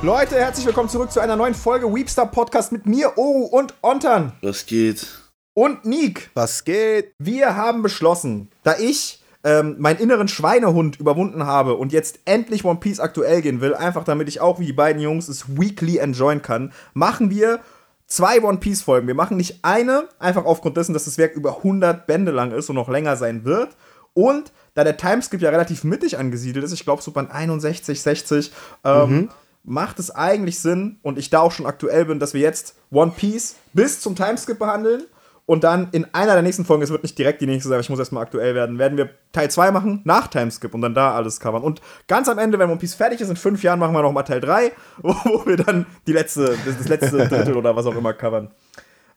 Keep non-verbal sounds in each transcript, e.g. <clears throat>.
Leute, herzlich willkommen zurück zu einer neuen Folge Weepstar Podcast mit mir, Oh und Ontan. Was geht? Und Nick. Was geht? Wir haben beschlossen, da ich ähm, meinen inneren Schweinehund überwunden habe und jetzt endlich One Piece aktuell gehen will, einfach damit ich auch wie die beiden Jungs es weekly enjoyen kann, machen wir zwei One Piece Folgen. Wir machen nicht eine, einfach aufgrund dessen, dass das Werk über 100 Bände lang ist und noch länger sein wird. Und da der Timeskip ja relativ mittig angesiedelt ist, ich glaube so Band 61, 60, ähm, mhm. Macht es eigentlich Sinn, und ich da auch schon aktuell bin, dass wir jetzt One Piece bis zum Timeskip behandeln und dann in einer der nächsten Folgen, es wird nicht direkt die nächste sein, ich muss erstmal aktuell werden, werden wir Teil 2 machen, nach Timeskip und dann da alles covern. Und ganz am Ende, wenn One Piece fertig ist, in fünf Jahren machen wir nochmal Teil 3, <laughs> wo, wir dann die letzte, das, das letzte <laughs> Drittel oder was auch immer covern.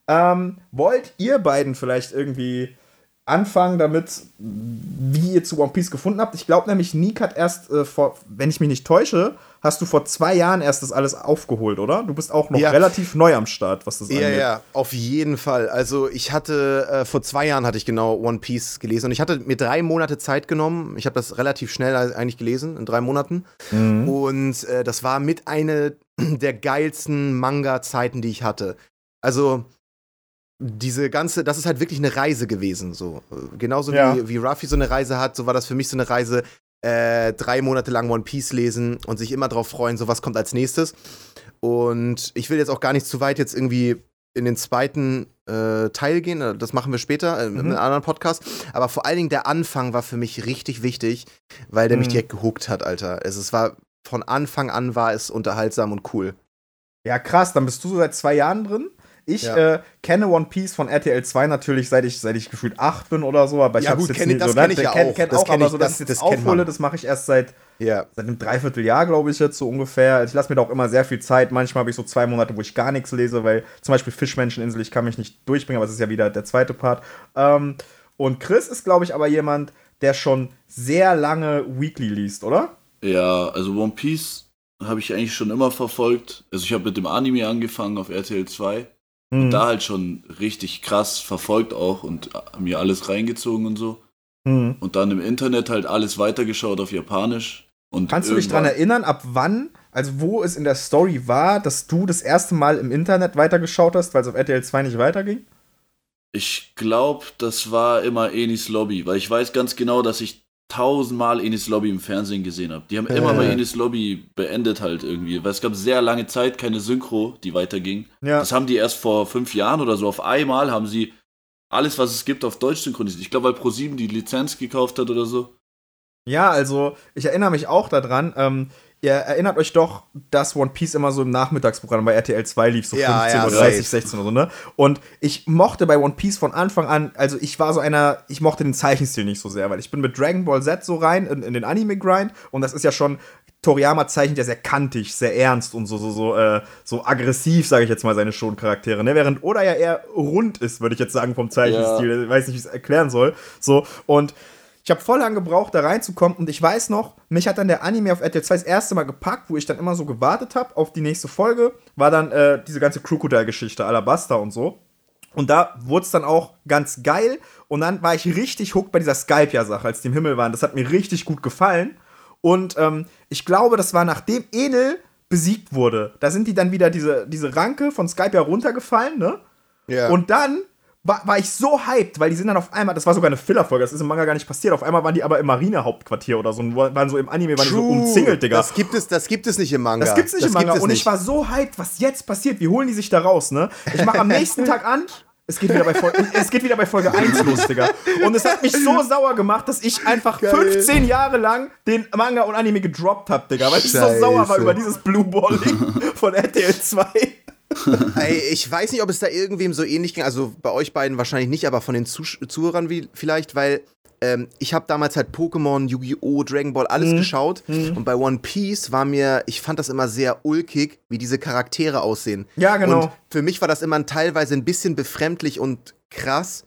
Ähm, wollt ihr beiden vielleicht irgendwie anfangen damit, wie ihr zu One Piece gefunden habt. Ich glaube nämlich, Nick hat erst äh, vor, wenn ich mich nicht täusche, hast du vor zwei Jahren erst das alles aufgeholt, oder? Du bist auch noch ja. relativ neu am Start, was das ja, angeht. Ja, ja, auf jeden Fall. Also ich hatte, äh, vor zwei Jahren hatte ich genau One Piece gelesen und ich hatte mir drei Monate Zeit genommen. Ich habe das relativ schnell eigentlich gelesen, in drei Monaten. Mhm. Und äh, das war mit einer <clears throat> der geilsten Manga-Zeiten, die ich hatte. Also diese ganze, das ist halt wirklich eine Reise gewesen. So. Genauso ja. wie, wie Ruffy so eine Reise hat, so war das für mich so eine Reise, äh, drei Monate lang One Piece lesen und sich immer darauf freuen, so was kommt als nächstes. Und ich will jetzt auch gar nicht zu weit jetzt irgendwie in den zweiten äh, Teil gehen. Äh, das machen wir später äh, mhm. in einem anderen Podcast. Aber vor allen Dingen der Anfang war für mich richtig wichtig, weil der mhm. mich direkt gehuckt hat, Alter. Es, es war von Anfang an war es unterhaltsam und cool. Ja, krass. Dann bist du so seit zwei Jahren drin. Ich ja. äh, kenne One Piece von RTL 2 natürlich, seit ich, seit ich gefühlt 8 bin oder so, aber ich ja, habe es jetzt kenn, nicht das so. Kenn ich ja kenn, kenn das auch, aber so, dass das, ich jetzt aufhole, das mache ich erst seit, ja. seit einem Dreivierteljahr, glaube ich, jetzt so ungefähr. Also ich lasse mir da auch immer sehr viel Zeit. Manchmal habe ich so zwei Monate, wo ich gar nichts lese, weil zum Beispiel Fischmenscheninsel, ich kann mich nicht durchbringen, aber es ist ja wieder der zweite Part. Ähm, und Chris ist, glaube ich, aber jemand, der schon sehr lange Weekly liest, oder? Ja, also One Piece habe ich eigentlich schon immer verfolgt. Also ich habe mit dem Anime angefangen auf RTL 2. Und mhm. da halt schon richtig krass verfolgt auch und mir alles reingezogen und so. Mhm. Und dann im Internet halt alles weitergeschaut auf Japanisch. Und Kannst du dich daran erinnern, ab wann, also wo es in der Story war, dass du das erste Mal im Internet weitergeschaut hast, weil es auf RTL 2 nicht weiterging? Ich glaube, das war immer Enis Lobby, weil ich weiß ganz genau, dass ich tausendmal Enis Lobby im Fernsehen gesehen habe. Die haben äh. immer bei Enis Lobby beendet halt irgendwie, weil es gab sehr lange Zeit keine Synchro, die weiterging. Ja. Das haben die erst vor fünf Jahren oder so auf einmal haben sie alles, was es gibt, auf Deutsch synchronisiert. Ich glaube, weil Pro7 die Lizenz gekauft hat oder so. Ja, also ich erinnere mich auch daran. Ähm, Ihr erinnert euch doch, dass One Piece immer so im Nachmittagsprogramm bei RTL 2 lief, so ja, 15 ja, Uhr, 30, 16 Uhr, so, ne? Und ich mochte bei One Piece von Anfang an, also ich war so einer, ich mochte den Zeichenstil nicht so sehr, weil ich bin mit Dragon Ball Z so rein in, in den Anime-Grind und das ist ja schon, Toriyama zeichnet ja sehr kantig, sehr ernst und so, so, so, äh, so aggressiv, sage ich jetzt mal, seine Schon-Charaktere, ne? Während Oda ja eher rund ist, würde ich jetzt sagen, vom Zeichenstil. Ja. Ich weiß nicht, wie ich es erklären soll. So, und ich habe voll lange gebraucht, da reinzukommen und ich weiß noch, mich hat dann der Anime auf RTL 2 das erste Mal gepackt, wo ich dann immer so gewartet habe auf die nächste Folge, war dann äh, diese ganze Crocodile-Geschichte, Alabasta und so. Und da wurde es dann auch ganz geil und dann war ich richtig hooked bei dieser Skypia-Sache, als die im Himmel waren. Das hat mir richtig gut gefallen und ähm, ich glaube, das war nachdem Enel besiegt wurde. Da sind die dann wieder diese, diese Ranke von Skypia runtergefallen, ne? Ja. Und dann war, war ich so hyped, weil die sind dann auf einmal, das war sogar eine Filler-Folge, das ist im Manga gar nicht passiert. Auf einmal waren die aber im Marinehauptquartier oder so, waren so im Anime, waren True. die so umzingelt, Digga. Das gibt es, das gibt es nicht im Manga. Das gibt es nicht das im Manga. Und ich war so hyped, was jetzt passiert. Wie holen die sich da raus, ne? Ich mache am nächsten Tag an, es geht, wieder bei Folge, es geht wieder bei Folge 1 los, Digga. Und es hat mich so sauer gemacht, dass ich einfach Geil. 15 Jahre lang den Manga und Anime gedroppt hab, Digga. Weil ich so sauer war über dieses Blue Balling von RTL 2. Ich weiß nicht, ob es da irgendwem so ähnlich ging. Also bei euch beiden wahrscheinlich nicht, aber von den Zuh Zuhörern wie, vielleicht, weil ähm, ich habe damals halt Pokémon, Yu-Gi-Oh!, Dragon Ball, alles mhm. geschaut. Mhm. Und bei One Piece war mir, ich fand das immer sehr ulkig, wie diese Charaktere aussehen. Ja, genau. Und für mich war das immer teilweise ein bisschen befremdlich und krass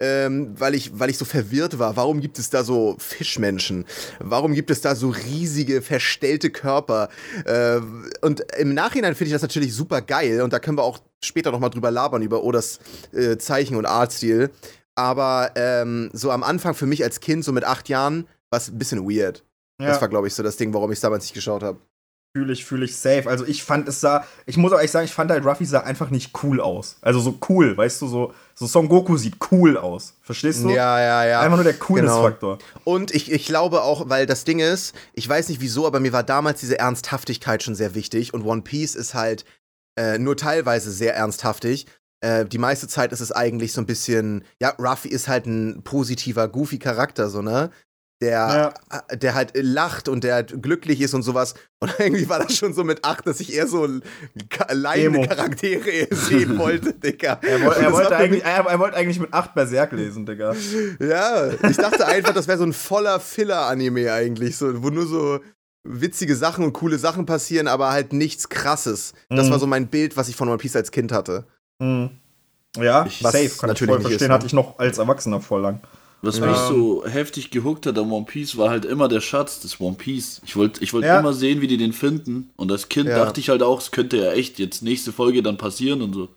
ähm, weil, ich, weil ich so verwirrt war. Warum gibt es da so Fischmenschen? Warum gibt es da so riesige, verstellte Körper? Äh, und im Nachhinein finde ich das natürlich super geil und da können wir auch später nochmal drüber labern, über Odas äh, Zeichen- und Artstil. Aber ähm, so am Anfang für mich als Kind, so mit acht Jahren, war es ein bisschen weird. Ja. Das war, glaube ich, so das Ding, warum ich es damals nicht geschaut habe. Fühle ich, fühle ich safe. Also ich fand es sah, ich muss auch ehrlich sagen, ich fand halt Ruffy sah einfach nicht cool aus. Also so cool, weißt du, so, so Son Goku sieht cool aus. Verstehst du? Ja, ja, ja. Einfach nur der Coolness-Faktor. Genau. Und ich, ich glaube auch, weil das Ding ist, ich weiß nicht wieso, aber mir war damals diese Ernsthaftigkeit schon sehr wichtig und One Piece ist halt äh, nur teilweise sehr ernsthaftig. Äh, die meiste Zeit ist es eigentlich so ein bisschen, ja, Ruffy ist halt ein positiver, goofy Charakter, so, ne? Der, ja. Äh, der halt lacht und der halt glücklich ist und sowas. Und <laughs> irgendwie war das schon so mit acht, dass ich eher so leidende Charaktere <laughs> sehen <laughs> wollte, Digga. Er, woll, er, wollte eigentlich, er, er, wollte eigentlich mit acht Berserk lesen, Digga. Ja, ich dachte einfach, das wäre so ein voller Filler-Anime eigentlich, so, wo nur so witzige Sachen und coole Sachen passieren, aber halt nichts krasses. Mhm. Das war so mein Bild, was ich von One Piece als Kind hatte. Mhm. Ja, ich, safe, kann natürlich ich voll verstehen, ist, ne? hatte ich noch als Erwachsener voll lang. Was ja. mich so heftig gehuckt hat an One Piece war halt immer der Schatz des One Piece. Ich wollte ich wollt ja. immer sehen, wie die den finden. Und als Kind ja. dachte ich halt auch, es könnte ja echt jetzt nächste Folge dann passieren und so.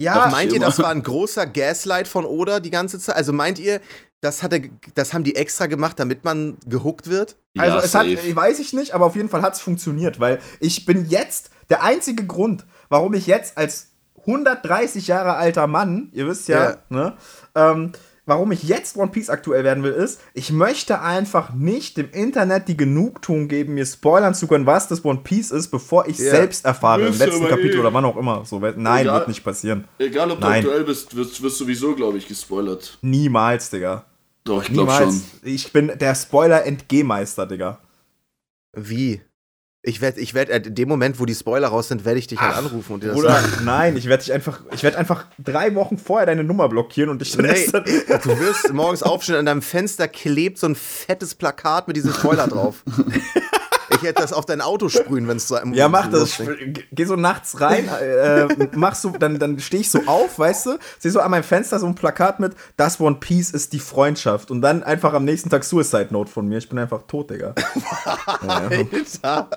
Ja, meint ihr, das war ein großer Gaslight von Oda die ganze Zeit? Also meint ihr, das, hat er, das haben die extra gemacht, damit man gehuckt wird? Also es safe. hat, weiß ich nicht, aber auf jeden Fall hat es funktioniert, weil ich bin jetzt, der einzige Grund, warum ich jetzt als 130 Jahre alter Mann, ihr wisst ja, ne, ähm, warum ich jetzt One Piece aktuell werden will, ist, ich möchte einfach nicht dem Internet die Genugtuung geben, mir spoilern zu können, was das One Piece ist, bevor ich ja. selbst erfahre, im letzten Kapitel eh. oder wann auch immer. So, nein, egal, wird nicht passieren. Egal, ob nein. du aktuell bist, wirst, wirst sowieso, glaube ich, gespoilert. Niemals, Digga. Doch, ich glaube schon. Ich bin der Spoiler-Entgehmeister, Digga. Wie? Ich werde, ich werde, in dem Moment, wo die Spoiler raus sind, werde ich dich halt anrufen und dir das oder, sagen. Nein, ich werde dich einfach, ich werde einfach drei Wochen vorher deine Nummer blockieren und dich dann nee, dann Du wirst morgens aufstehen, an deinem Fenster klebt so ein fettes Plakat mit diesem Spoiler drauf. <laughs> Ich hätte das auf dein Auto sprühen, wenn es so im Ja, mach das. Geh so nachts rein, äh, machst so, dann, dann stehe ich so auf, weißt du, sehe so an meinem Fenster so ein Plakat mit, das One Piece ist die Freundschaft. Und dann einfach am nächsten Tag Suicide Note von mir. Ich bin einfach tot, Digga. <laughs> Alter.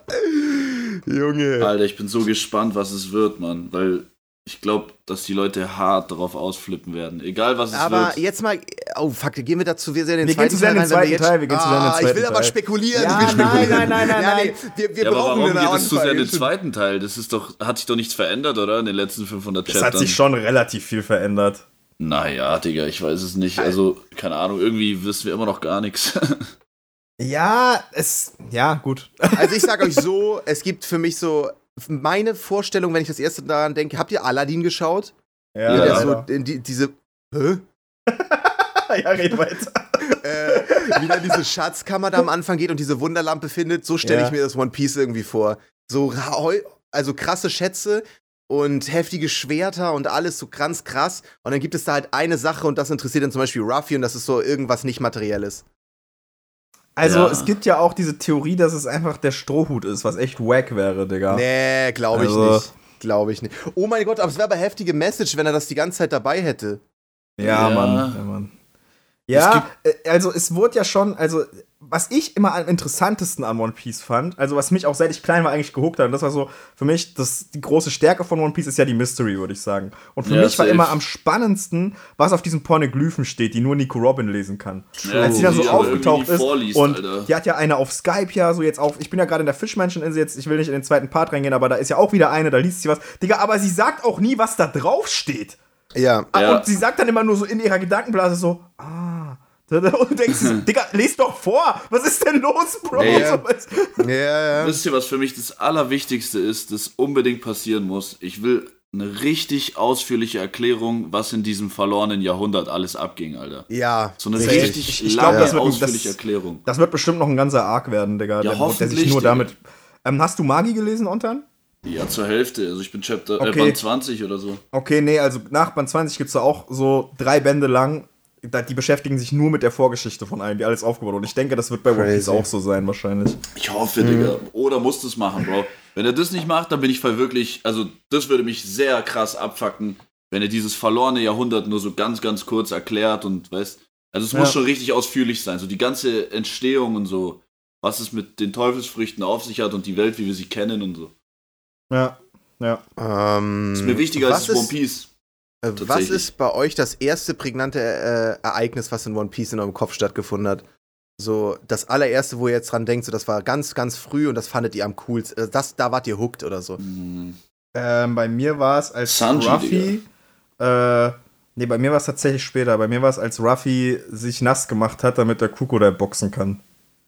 Junge. Alter, ich bin so gespannt, was es wird, Mann. Weil ich glaube, dass die Leute hart darauf ausflippen werden. Egal was es aber wird. Aber jetzt mal, oh fuck, gehen wir dazu, wir sehen den wir zweiten Teil. Den zweiten Teil wir gehen zu ah, Ich will aber spekulieren. Ja, nein, nein, nein, nein, nein, ja, nee, wir, wir ja, brauchen aber warum geht es zu sehr den zweiten Teil? Das ist doch, hat sich doch nichts verändert, oder? In den letzten 500 Chaptern. Es hat sich schon relativ viel verändert. Naja, Digga, ich weiß es nicht. Also, keine Ahnung, irgendwie wissen wir immer noch gar nichts. <laughs> Ja, es, ja, gut. Also ich sag <laughs> euch so, es gibt für mich so meine Vorstellung, wenn ich das erste daran denke, habt ihr Aladdin geschaut? Ja. ja so, die, diese. Hä? <laughs> ja, red weiter. <laughs> äh, wie dann diese Schatzkammer da am Anfang geht und diese Wunderlampe findet, so stelle ja. ich mir das One Piece irgendwie vor. So, also krasse Schätze und heftige Schwerter und alles so ganz krass. Und dann gibt es da halt eine Sache und das interessiert dann zum Beispiel Ruffy und das ist so irgendwas nicht Materielles. Also, ja. es gibt ja auch diese Theorie, dass es einfach der Strohhut ist, was echt wack wäre, Digga. Nee, glaube ich also, nicht. Glaube ich nicht. Oh mein Gott, aber es wäre aber heftige Message, wenn er das die ganze Zeit dabei hätte. Ja, ja. Mann. Ja, Mann. Ja, äh, also es wurde ja schon, also was ich immer am interessantesten an One Piece fand, also was mich auch seit ich klein war eigentlich gehuckt hat, und das war so für mich, das, die große Stärke von One Piece ist ja die Mystery, würde ich sagen. Und für ja, mich war immer am spannendsten, was auf diesen Pornoglyphen steht, die nur Nico Robin lesen kann. Ja, Als sie dann so aufgetaucht ist vorliest, und Alter. die hat ja eine auf Skype ja so jetzt auf, ich bin ja gerade in der Fischmenscheninsel jetzt, ich will nicht in den zweiten Part reingehen, aber da ist ja auch wieder eine, da liest sie was. Digga, aber sie sagt auch nie, was da drauf steht. Ja. ja. Und sie sagt dann immer nur so in ihrer Gedankenblase so, ah, und du denkst, <laughs> Digga, lest doch vor! Was ist denn los, Bro? Ja, <laughs> ja. ja, Wisst ihr, was für mich das Allerwichtigste ist, das unbedingt passieren muss? Ich will eine richtig ausführliche Erklärung, was in diesem verlorenen Jahrhundert alles abging, Alter. Ja. So eine richtig, richtig ich, lange, glaub, ausführliche das, Erklärung. Das wird bestimmt noch ein ganzer Arc werden, Digga. Ja, der, hoffentlich, der sich nur damit. Ähm, hast du Magi gelesen, Ontan? Ja, zur Hälfte. Also ich bin Chapter äh, okay. äh, Band 20 oder so. Okay, nee, also nach Band 20 gibt es da auch so drei Bände lang die beschäftigen sich nur mit der Vorgeschichte von allen, die alles aufgebaut Und ich denke, das wird bei One Piece auch so sein, wahrscheinlich. Ich hoffe, mhm. Digga. Oder muss das machen, Bro. Wenn er das nicht macht, dann bin ich voll wirklich, also das würde mich sehr krass abfacken, wenn er dieses verlorene Jahrhundert nur so ganz, ganz kurz erklärt und weißt, also es ja. muss schon richtig ausführlich sein, so die ganze Entstehung und so, was es mit den Teufelsfrüchten auf sich hat und die Welt, wie wir sie kennen und so. Ja, ja. Ähm, ist mir wichtiger als One Piece. Äh, was ist bei euch das erste prägnante äh, Ereignis, was in One Piece in eurem Kopf stattgefunden hat? So, das allererste, wo ihr jetzt dran denkt, so, das war ganz, ganz früh und das fandet ihr am coolsten. Äh, das, da wart ihr hooked oder so. Mhm. Ähm, bei mir war es als Sanji, Ruffy. Äh, nee, bei mir war es tatsächlich später. Bei mir war es, als Ruffy sich nass gemacht hat, damit der Crocodile boxen kann.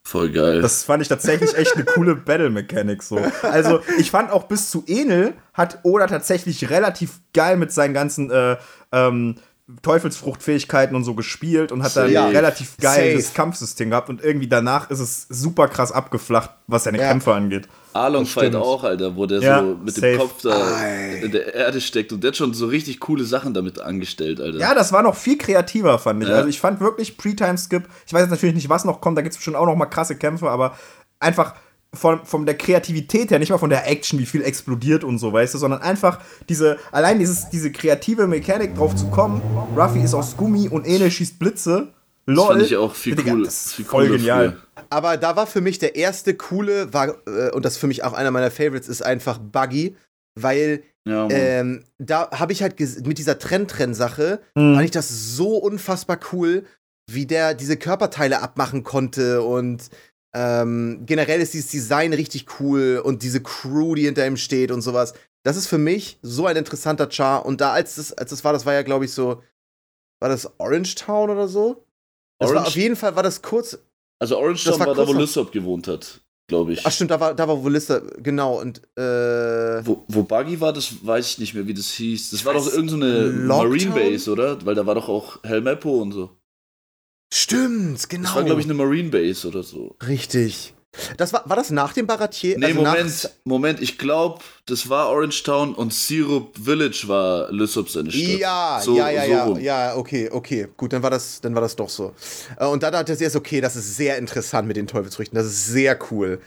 Voll geil. Das fand ich tatsächlich echt eine coole Battle-Mechanik so. Also, ich fand auch bis zu Enel hat Oda tatsächlich relativ geil mit seinen ganzen äh, ähm, Teufelsfruchtfähigkeiten und so gespielt und hat da ja, relativ geiles Kampfsystem gehabt und irgendwie danach ist es super krass abgeflacht, was seine ja. Kämpfe angeht. Arlong Fight auch, Alter, wo der ja, so mit safe. dem Kopf da Ei. in der Erde steckt und der hat schon so richtig coole Sachen damit angestellt, Alter. Ja, das war noch viel kreativer, fand ich. Ja. Also ich fand wirklich Pre-Time-Skip, ich weiß jetzt natürlich nicht, was noch kommt, da gibt es bestimmt auch noch mal krasse Kämpfe, aber einfach von, von der Kreativität her, nicht mal von der Action, wie viel explodiert und so, weißt du, sondern einfach diese, allein dieses, diese kreative Mechanik drauf zu kommen, Ruffy ist aus Gummi und Enel schießt Blitze LOL. Das fand ich auch viel cool. Das ist viel voll genial. Früher. Aber da war für mich der erste coole, war, äh, und das ist für mich auch einer meiner Favorites, ist einfach Buggy, weil ja, ähm, da habe ich halt mit dieser Trend-Trend-Sache, mhm. fand ich das so unfassbar cool, wie der diese Körperteile abmachen konnte und ähm, generell ist dieses Design richtig cool und diese Crew, die hinter ihm steht und sowas. Das ist für mich so ein interessanter Char. Und da, als das, als das war, das war ja, glaube ich, so, war das Orange Town oder so? Das Orange, war, auf jeden Fall war das kurz. Also Orange Town war, war da, wo Lissop gewohnt hat, glaube ich. Ach stimmt, da war, da war wo Lissop, genau. Und, äh, wo, wo Buggy war, das weiß ich nicht mehr, wie das hieß. Das war doch irgendeine so Marine Base, oder? Weil da war doch auch Helmeppo und so. Stimmt, genau. Das war, glaube ich, eine Marine Base oder so. Richtig. Das war, war das nach dem Baratier? Nee, also Moment, Moment, ich glaube, das war Orange Town und Syrup Village war Lysop seine Stadt. Ja, so, ja, ja, so ja, ja, okay, okay, gut, dann war das, dann war das doch so. Äh, und da dachte ich erst, okay, das ist sehr interessant mit den Teufelsfrüchten, das ist sehr cool.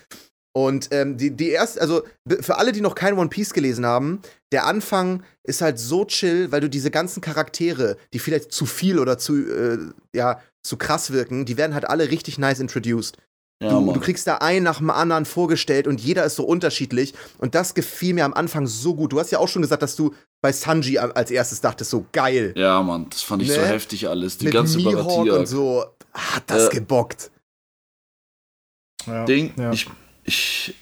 Und ähm, die, die erste, also für alle, die noch kein One Piece gelesen haben, der Anfang ist halt so chill, weil du diese ganzen Charaktere, die vielleicht zu viel oder zu, äh, ja, zu krass wirken, die werden halt alle richtig nice introduced. Ja, du, du, kriegst da einen nach dem anderen vorgestellt und jeder ist so unterschiedlich. Und das gefiel mir am Anfang so gut. Du hast ja auch schon gesagt, dass du bei Sanji als erstes dachtest, so geil. Ja, Mann, das fand ich ne? so heftig alles. Die Mit ganze Mihawk und so hat das äh, gebockt. Ja, Ding, ja. ich, ich,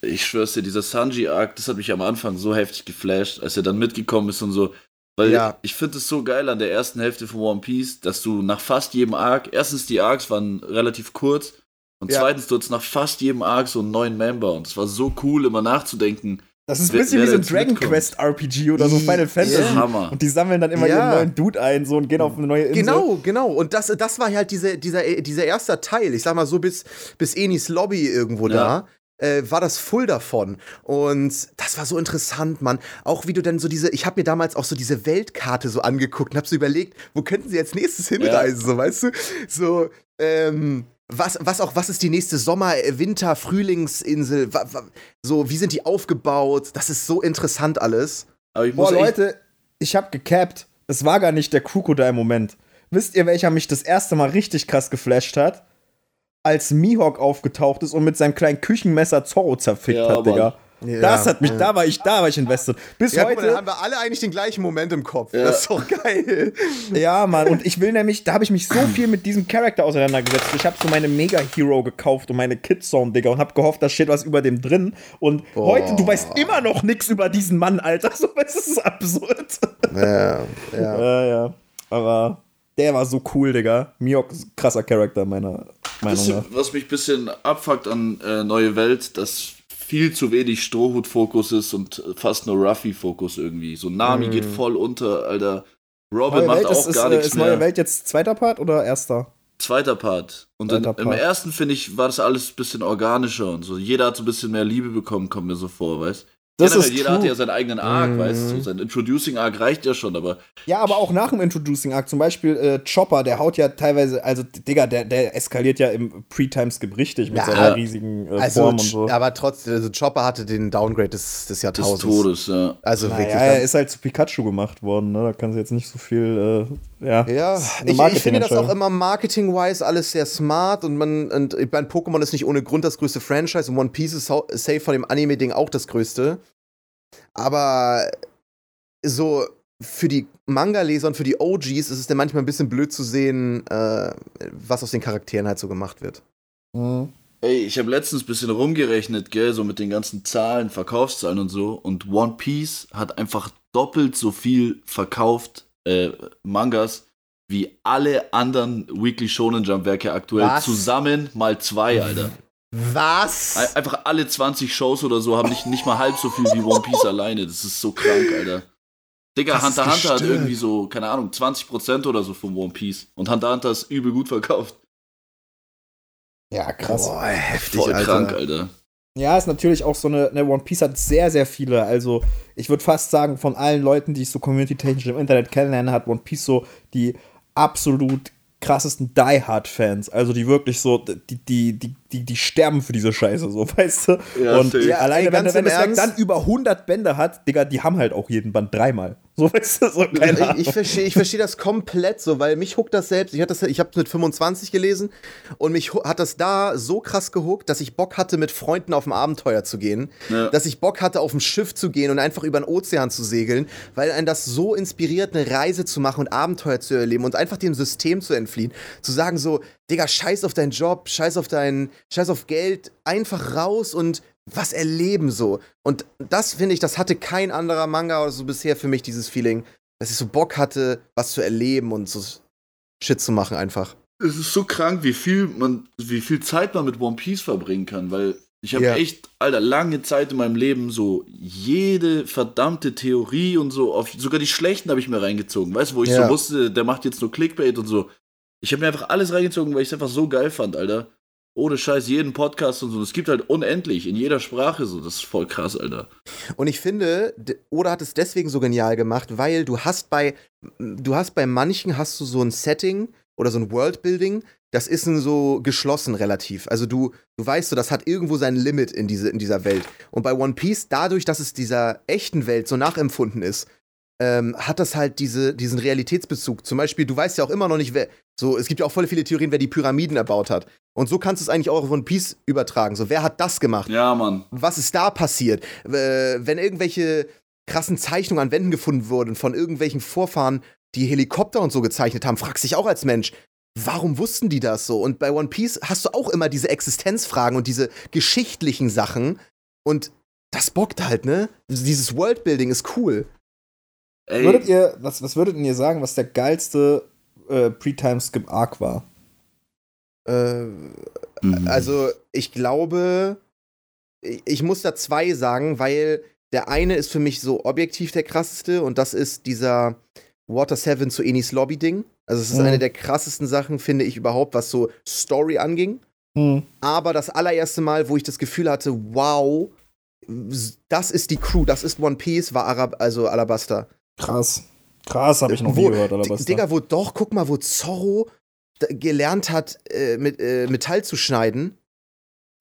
ich schwör's dir, dieser Sanji-Arc, das hat mich am Anfang so heftig geflasht, als er dann mitgekommen ist und so. Weil ja. ich finde es so geil an der ersten Hälfte von One Piece, dass du nach fast jedem Arc, erstens die Arcs waren relativ kurz, und ja. zweitens, du hast nach fast jedem Arc so einen neuen Member. Und es war so cool, immer nachzudenken. Das ist ein bisschen wer, wer wie so ein Dragon mitkommt. Quest RPG oder so Final Fantasy. Yeah. Hammer. Und die sammeln dann immer ja. ihren neuen Dude ein so und gehen auf eine neue Insel. Genau, genau. Und das, das war halt diese, dieser, dieser erste Teil. Ich sag mal so bis, bis Enis Lobby irgendwo ja. da. Äh, war das voll davon. Und das war so interessant, Mann. Auch wie du dann so diese, ich habe mir damals auch so diese Weltkarte so angeguckt und hab so überlegt, wo könnten sie jetzt nächstes hinreisen, ja. so weißt du? So, ähm, was, was auch, was ist die nächste Sommer-, äh, Winter-, Frühlingsinsel? So, wie sind die aufgebaut? Das ist so interessant alles. Aber ich muss Boah, Leute, ich hab gecapt. Es war gar nicht der Crocodile im Moment. Wisst ihr, welcher mich das erste Mal richtig krass geflasht hat? Als Mihawk aufgetaucht ist und mit seinem kleinen Küchenmesser Zorro zerfickt ja, hat, Digga. Ja, das hat mich, ja. da war ich, da war ich invested. Bis ja, heute. Mal, haben wir alle eigentlich den gleichen Moment im Kopf. Ja. Das ist doch geil. Ja, Mann. Und ich will nämlich, da habe ich mich so viel mit diesem Charakter auseinandergesetzt. Ich habe so meine Mega-Hero gekauft und meine Kidzone, Digga, und habe gehofft, da steht was über dem drin. Und oh. heute, du weißt immer noch nichts über diesen Mann, Alter. <laughs> So, das ist absurd. Ja, ja. ja, ja. Aber der war so cool, Digga. Miok, krasser Charakter, meiner Nach. Was mich ein bisschen abfuckt an äh, Neue Welt, dass viel zu wenig Strohhut-Fokus ist und fast nur Ruffy-Fokus irgendwie. So Nami mm. geht voll unter, Alter. Robin neue macht Welt auch ist, gar ist, nichts ist mehr. Neue Welt jetzt zweiter Part oder erster? Zweiter Part. Und Zweiter in, Part. im ersten, finde ich, war das alles ein bisschen organischer und so. Jeder hat so ein bisschen mehr Liebe bekommen, kommt mir so vor, weißt das Generell, ist jeder true. hat ja seinen eigenen Arc, mm. weißt du, sein Introducing Arc reicht ja schon, aber. Ja, aber auch nach dem Introducing Arc, zum Beispiel äh, Chopper, der haut ja teilweise, also Digga, der, der eskaliert ja im Pre-Time-Skip richtig mit ja, seiner riesigen äh, also, Form und so. Aber trotzdem, also Chopper hatte den Downgrade des, des Jahrtausends. Des Todes, ja. Also naja, wirklich. er ist halt zu Pikachu gemacht worden, ne? Da kann sie jetzt nicht so viel, äh, ja. Ja, ich, ich finde das auch immer marketing-wise alles sehr smart und man, und ich meine, Pokémon ist nicht ohne Grund das größte Franchise und One Piece ist safe von dem Anime-Ding auch das größte. Aber so, für die Manga-Leser und für die OGs ist es dann manchmal ein bisschen blöd zu sehen, äh, was aus den Charakteren halt so gemacht wird. Mhm. Ey, ich habe letztens ein bisschen rumgerechnet, gell, so mit den ganzen Zahlen, Verkaufszahlen und so. Und One Piece hat einfach doppelt so viel verkauft, äh, Mangas, wie alle anderen Weekly Shonen Jump Werke aktuell Was? zusammen mal zwei, Alter. Was? Einfach alle 20 Shows oder so haben nicht, nicht mal halb so viel wie One Piece <laughs> alleine. Das ist so krank, Alter. Digga, Hunter x Hunter hat irgendwie so, keine Ahnung, 20% oder so von One Piece. Und Hunter Hunter ist übel gut verkauft. Ja, krass. Boah, heftig, Voll Alter. krank, Alter. Ja, ist natürlich auch so eine, eine One Piece hat sehr, sehr viele. Also, ich würde fast sagen, von allen Leuten, die ich so community-technisch im Internet kennenlerne, hat One Piece so die absolut krassesten Die Hard Fans, also die wirklich so, die, die, die, die, die sterben für diese Scheiße, so, <laughs> weißt du? Ja, und ja, alleine, wenn, wenn es dann über 100 Bände hat, Digga, die haben halt auch jeden Band dreimal. So, weißt du, so, keine Ich, ich verstehe ich versteh das komplett so, weil mich huckt das selbst. Ich, ich habe mit 25 gelesen und mich hat das da so krass gehuckt, dass ich Bock hatte, mit Freunden auf ein Abenteuer zu gehen. Ja. Dass ich Bock hatte, auf ein Schiff zu gehen und einfach über den Ozean zu segeln, weil einen das so inspiriert, eine Reise zu machen und Abenteuer zu erleben und einfach dem System zu entfliehen. Zu sagen so, Digga, scheiß auf deinen Job, scheiß auf dein, scheiß auf Geld, einfach raus und was erleben so. Und das finde ich, das hatte kein anderer Manga oder so bisher für mich, dieses Feeling, dass ich so Bock hatte, was zu erleben und so Shit zu machen einfach. Es ist so krank, wie viel man, wie viel Zeit man mit One Piece verbringen kann, weil ich habe yeah. echt, Alter, lange Zeit in meinem Leben so jede verdammte Theorie und so, auf, sogar die schlechten habe ich mir reingezogen. Weißt du, wo ich yeah. so wusste, der macht jetzt nur Clickbait und so. Ich habe mir einfach alles reingezogen, weil ich es einfach so geil fand, Alter ohne Scheiß jeden Podcast und so. Es gibt halt unendlich in jeder Sprache so. Das ist voll krass, Alter. Und ich finde, Oda hat es deswegen so genial gemacht, weil du hast bei, du hast bei manchen hast du so ein Setting oder so ein Worldbuilding, das ist so geschlossen relativ. Also du, du weißt so, das hat irgendwo sein Limit in, diese, in dieser Welt. Und bei One Piece, dadurch, dass es dieser echten Welt so nachempfunden ist, ähm, hat das halt diese, diesen Realitätsbezug. Zum Beispiel, du weißt ja auch immer noch nicht, wer. So, es gibt ja auch voll viele Theorien, wer die Pyramiden erbaut hat. Und so kannst du es eigentlich auch auf One Piece übertragen. So, wer hat das gemacht? Ja, Mann. Was ist da passiert? Äh, wenn irgendwelche krassen Zeichnungen an Wänden gefunden wurden von irgendwelchen Vorfahren, die Helikopter und so gezeichnet haben, fragst dich auch als Mensch, warum wussten die das so? Und bei One Piece hast du auch immer diese Existenzfragen und diese geschichtlichen Sachen. Und das bockt halt, ne? Dieses Worldbuilding ist cool. Ey. Würdet ihr, was, was würdet ihr sagen, was der geilste äh, Pre-Time-Skip-Arc war? Äh, mhm. Also, ich glaube, ich, muss da zwei sagen, weil der eine ist für mich so objektiv der krasseste und das ist dieser Water 7 zu Enis Lobby-Ding. Also, es ist mhm. eine der krassesten Sachen, finde ich überhaupt, was so Story anging. Mhm. Aber das allererste Mal, wo ich das Gefühl hatte, wow, das ist die Crew, das ist One Piece, war Arab, also Alabaster. Krass. Krass, habe ich noch wo, nie gehört, was? Digga, wo doch, guck mal, wo Zorro gelernt hat, äh, mit, äh, Metall zu schneiden.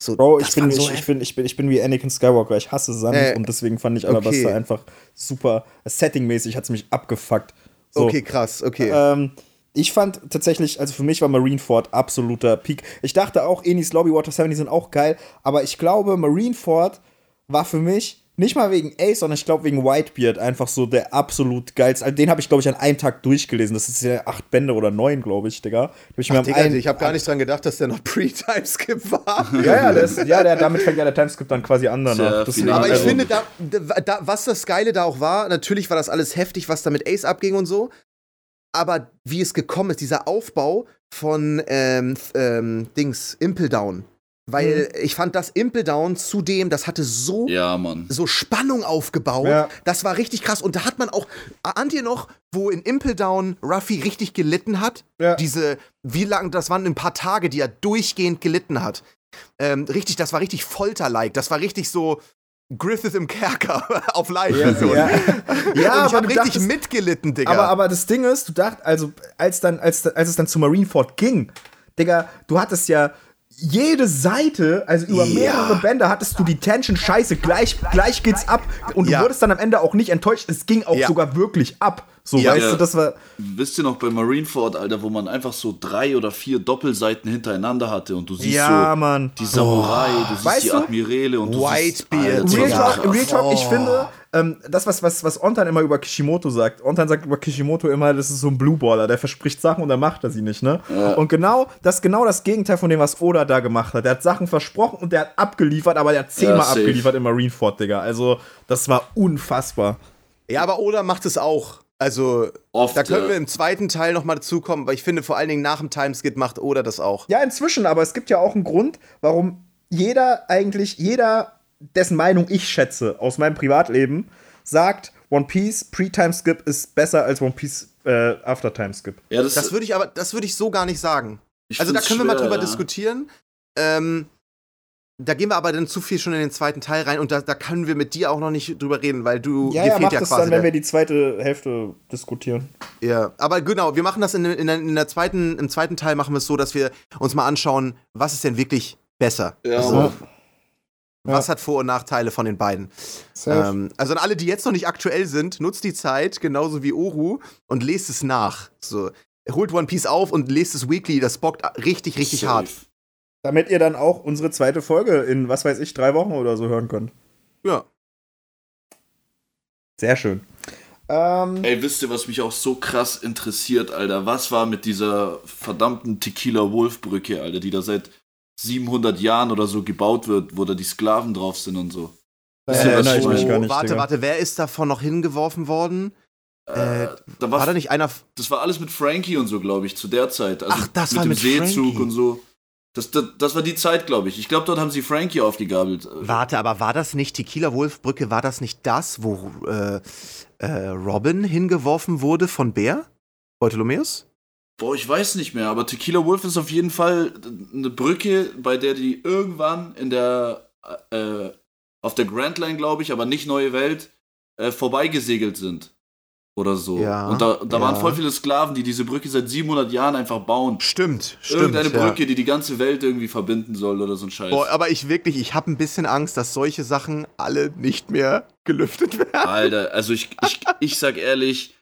So, Bro, ich bin, so ich, ich, bin, ich, bin, ich bin wie Anakin Skywalker. Ich hasse Sand äh, und deswegen fand ich Alabaster okay. einfach super. Settingmäßig hat es mich abgefuckt. So, okay, krass, okay. Ähm, ich fand tatsächlich, also für mich war Marineford absoluter Peak. Ich dachte auch, Enis Lobby, Water 7, die sind auch geil, aber ich glaube, Marineford war für mich nicht mal wegen Ace, sondern ich glaube wegen Whitebeard einfach so der absolut geilste. Also den habe ich, glaube ich, an einem Tag durchgelesen. Das ist ja acht Bände oder neun, glaube ich, Digga. Hab ich, Ach, Digga, einen, ich habe gar nicht dran gedacht, dass der noch <laughs> Pre-Timeskip war. <laughs> ja, ja, das, ja der, damit fängt ja der Timeskip dann quasi an. Danach. Deswegen, aber ich also, finde, da, da, was das Geile da auch war, natürlich war das alles heftig, was da mit Ace abging und so. Aber wie es gekommen ist, dieser Aufbau von ähm, ähm, Dings, Impel Down weil mhm. ich fand das Impel Down zudem, das hatte so, ja, so Spannung aufgebaut. Ja. Das war richtig krass. Und da hat man auch, ahnt ihr noch, wo in Impel Down Ruffy richtig gelitten hat? Ja. Diese, wie lange, das waren ein paar Tage, die er durchgehend gelitten hat. Ähm, richtig, das war richtig Folter-like. Das war richtig so, Griffith im Kerker <laughs> auf live ja, so. ja. ja ich habe richtig dachtest, mitgelitten, Digga. Aber, aber das Ding ist, du dachtest, also als dann, als, als es dann zu Marineford ging, Digga, du hattest ja jede Seite, also über mehrere Bände, hattest du die Tension, scheiße, gleich, gleich geht's ab. Und du ja. wurdest dann am Ende auch nicht enttäuscht. Es ging auch ja. sogar wirklich ab. So, ja, weißt du, das war. Wisst ihr noch bei Marineford, Alter, wo man einfach so drei oder vier Doppelseiten hintereinander hatte und du siehst ja, so Mann. die Samurai, oh. du siehst weißt die Admirale und du Whitebeard. siehst. Real Talk, Real Talk, ich finde, ähm, das, was, was, was Ontan immer über Kishimoto sagt, Ontan sagt über Kishimoto immer, das ist so ein Blueballer, der verspricht Sachen und dann macht er sie nicht, ne? Ja. Und genau das genau das Gegenteil von dem, was Oda da gemacht hat. Der hat Sachen versprochen und der hat abgeliefert, aber der hat zehnmal ja, abgeliefert in Marineford, Digga. Also, das war unfassbar. Ja, aber Oda macht es auch. Also, Oft, da können wir im zweiten Teil nochmal dazukommen, weil ich finde, vor allen Dingen nach dem Timeskit macht Oda das auch. Ja, inzwischen, aber es gibt ja auch einen Grund, warum jeder eigentlich, jeder, dessen Meinung ich schätze aus meinem Privatleben, sagt, One Piece Pre-Timeskip ist besser als One Piece äh, After-Timeskip. Ja, das, das würde ich aber, das würde ich so gar nicht sagen. Also da können schwer, wir mal drüber ja. diskutieren. Ähm, da gehen wir aber dann zu viel schon in den zweiten Teil rein und da, da können wir mit dir auch noch nicht drüber reden, weil du ja, dir ja, fehlt ja quasi. dann, wenn wir die zweite Hälfte diskutieren. Ja, aber genau, wir machen das in, in, in der zweiten, im zweiten Teil machen wir es so, dass wir uns mal anschauen, was ist denn wirklich besser. Ja. Also, was hat Vor- und Nachteile von den beiden? Ähm, also an alle, die jetzt noch nicht aktuell sind, nutzt die Zeit, genauso wie Oru, und lest es nach. So, holt One Piece auf und lest es weekly, das bockt richtig, richtig Safe. hart. Damit ihr dann auch unsere zweite Folge in, was weiß ich, drei Wochen oder so hören könnt. Ja. Sehr schön. Ähm, Ey, wisst ihr, was mich auch so krass interessiert, Alter? Was war mit dieser verdammten Tequila-Wolf-Brücke, Alter, die da seit 700 Jahren oder so gebaut wird, wo da die Sklaven drauf sind und so? Das äh, erinnere ich mich gar nicht. Warte, Digga. warte, wer ist davon noch hingeworfen worden? Äh, äh, da war, war da nicht einer. Das war alles mit Frankie und so, glaube ich, zu der Zeit. Also Ach, das mit war dem mit Seezug Frankie. und so. Das, das, das, war die Zeit, glaube ich. Ich glaube, dort haben sie Frankie aufgegabelt. Warte, aber war das nicht Tequila Wolfbrücke? War das nicht das, wo äh, äh, Robin hingeworfen wurde von Bär? Bartholomäus? Boah, ich weiß nicht mehr, aber Tequila Wolf ist auf jeden Fall eine Brücke, bei der die irgendwann in der äh, auf der Grand Line, glaube ich, aber nicht Neue Welt, äh, vorbeigesegelt sind oder so. Ja, und da, da ja. waren voll viele Sklaven, die diese Brücke seit 700 Jahren einfach bauen. Stimmt, stimmt. Irgendeine Brücke, ja. die die ganze Welt irgendwie verbinden soll oder so ein Scheiß. Boah, aber ich wirklich, ich habe ein bisschen Angst, dass solche Sachen alle nicht mehr gelüftet werden. Alter, also ich, ich, ich sag ehrlich,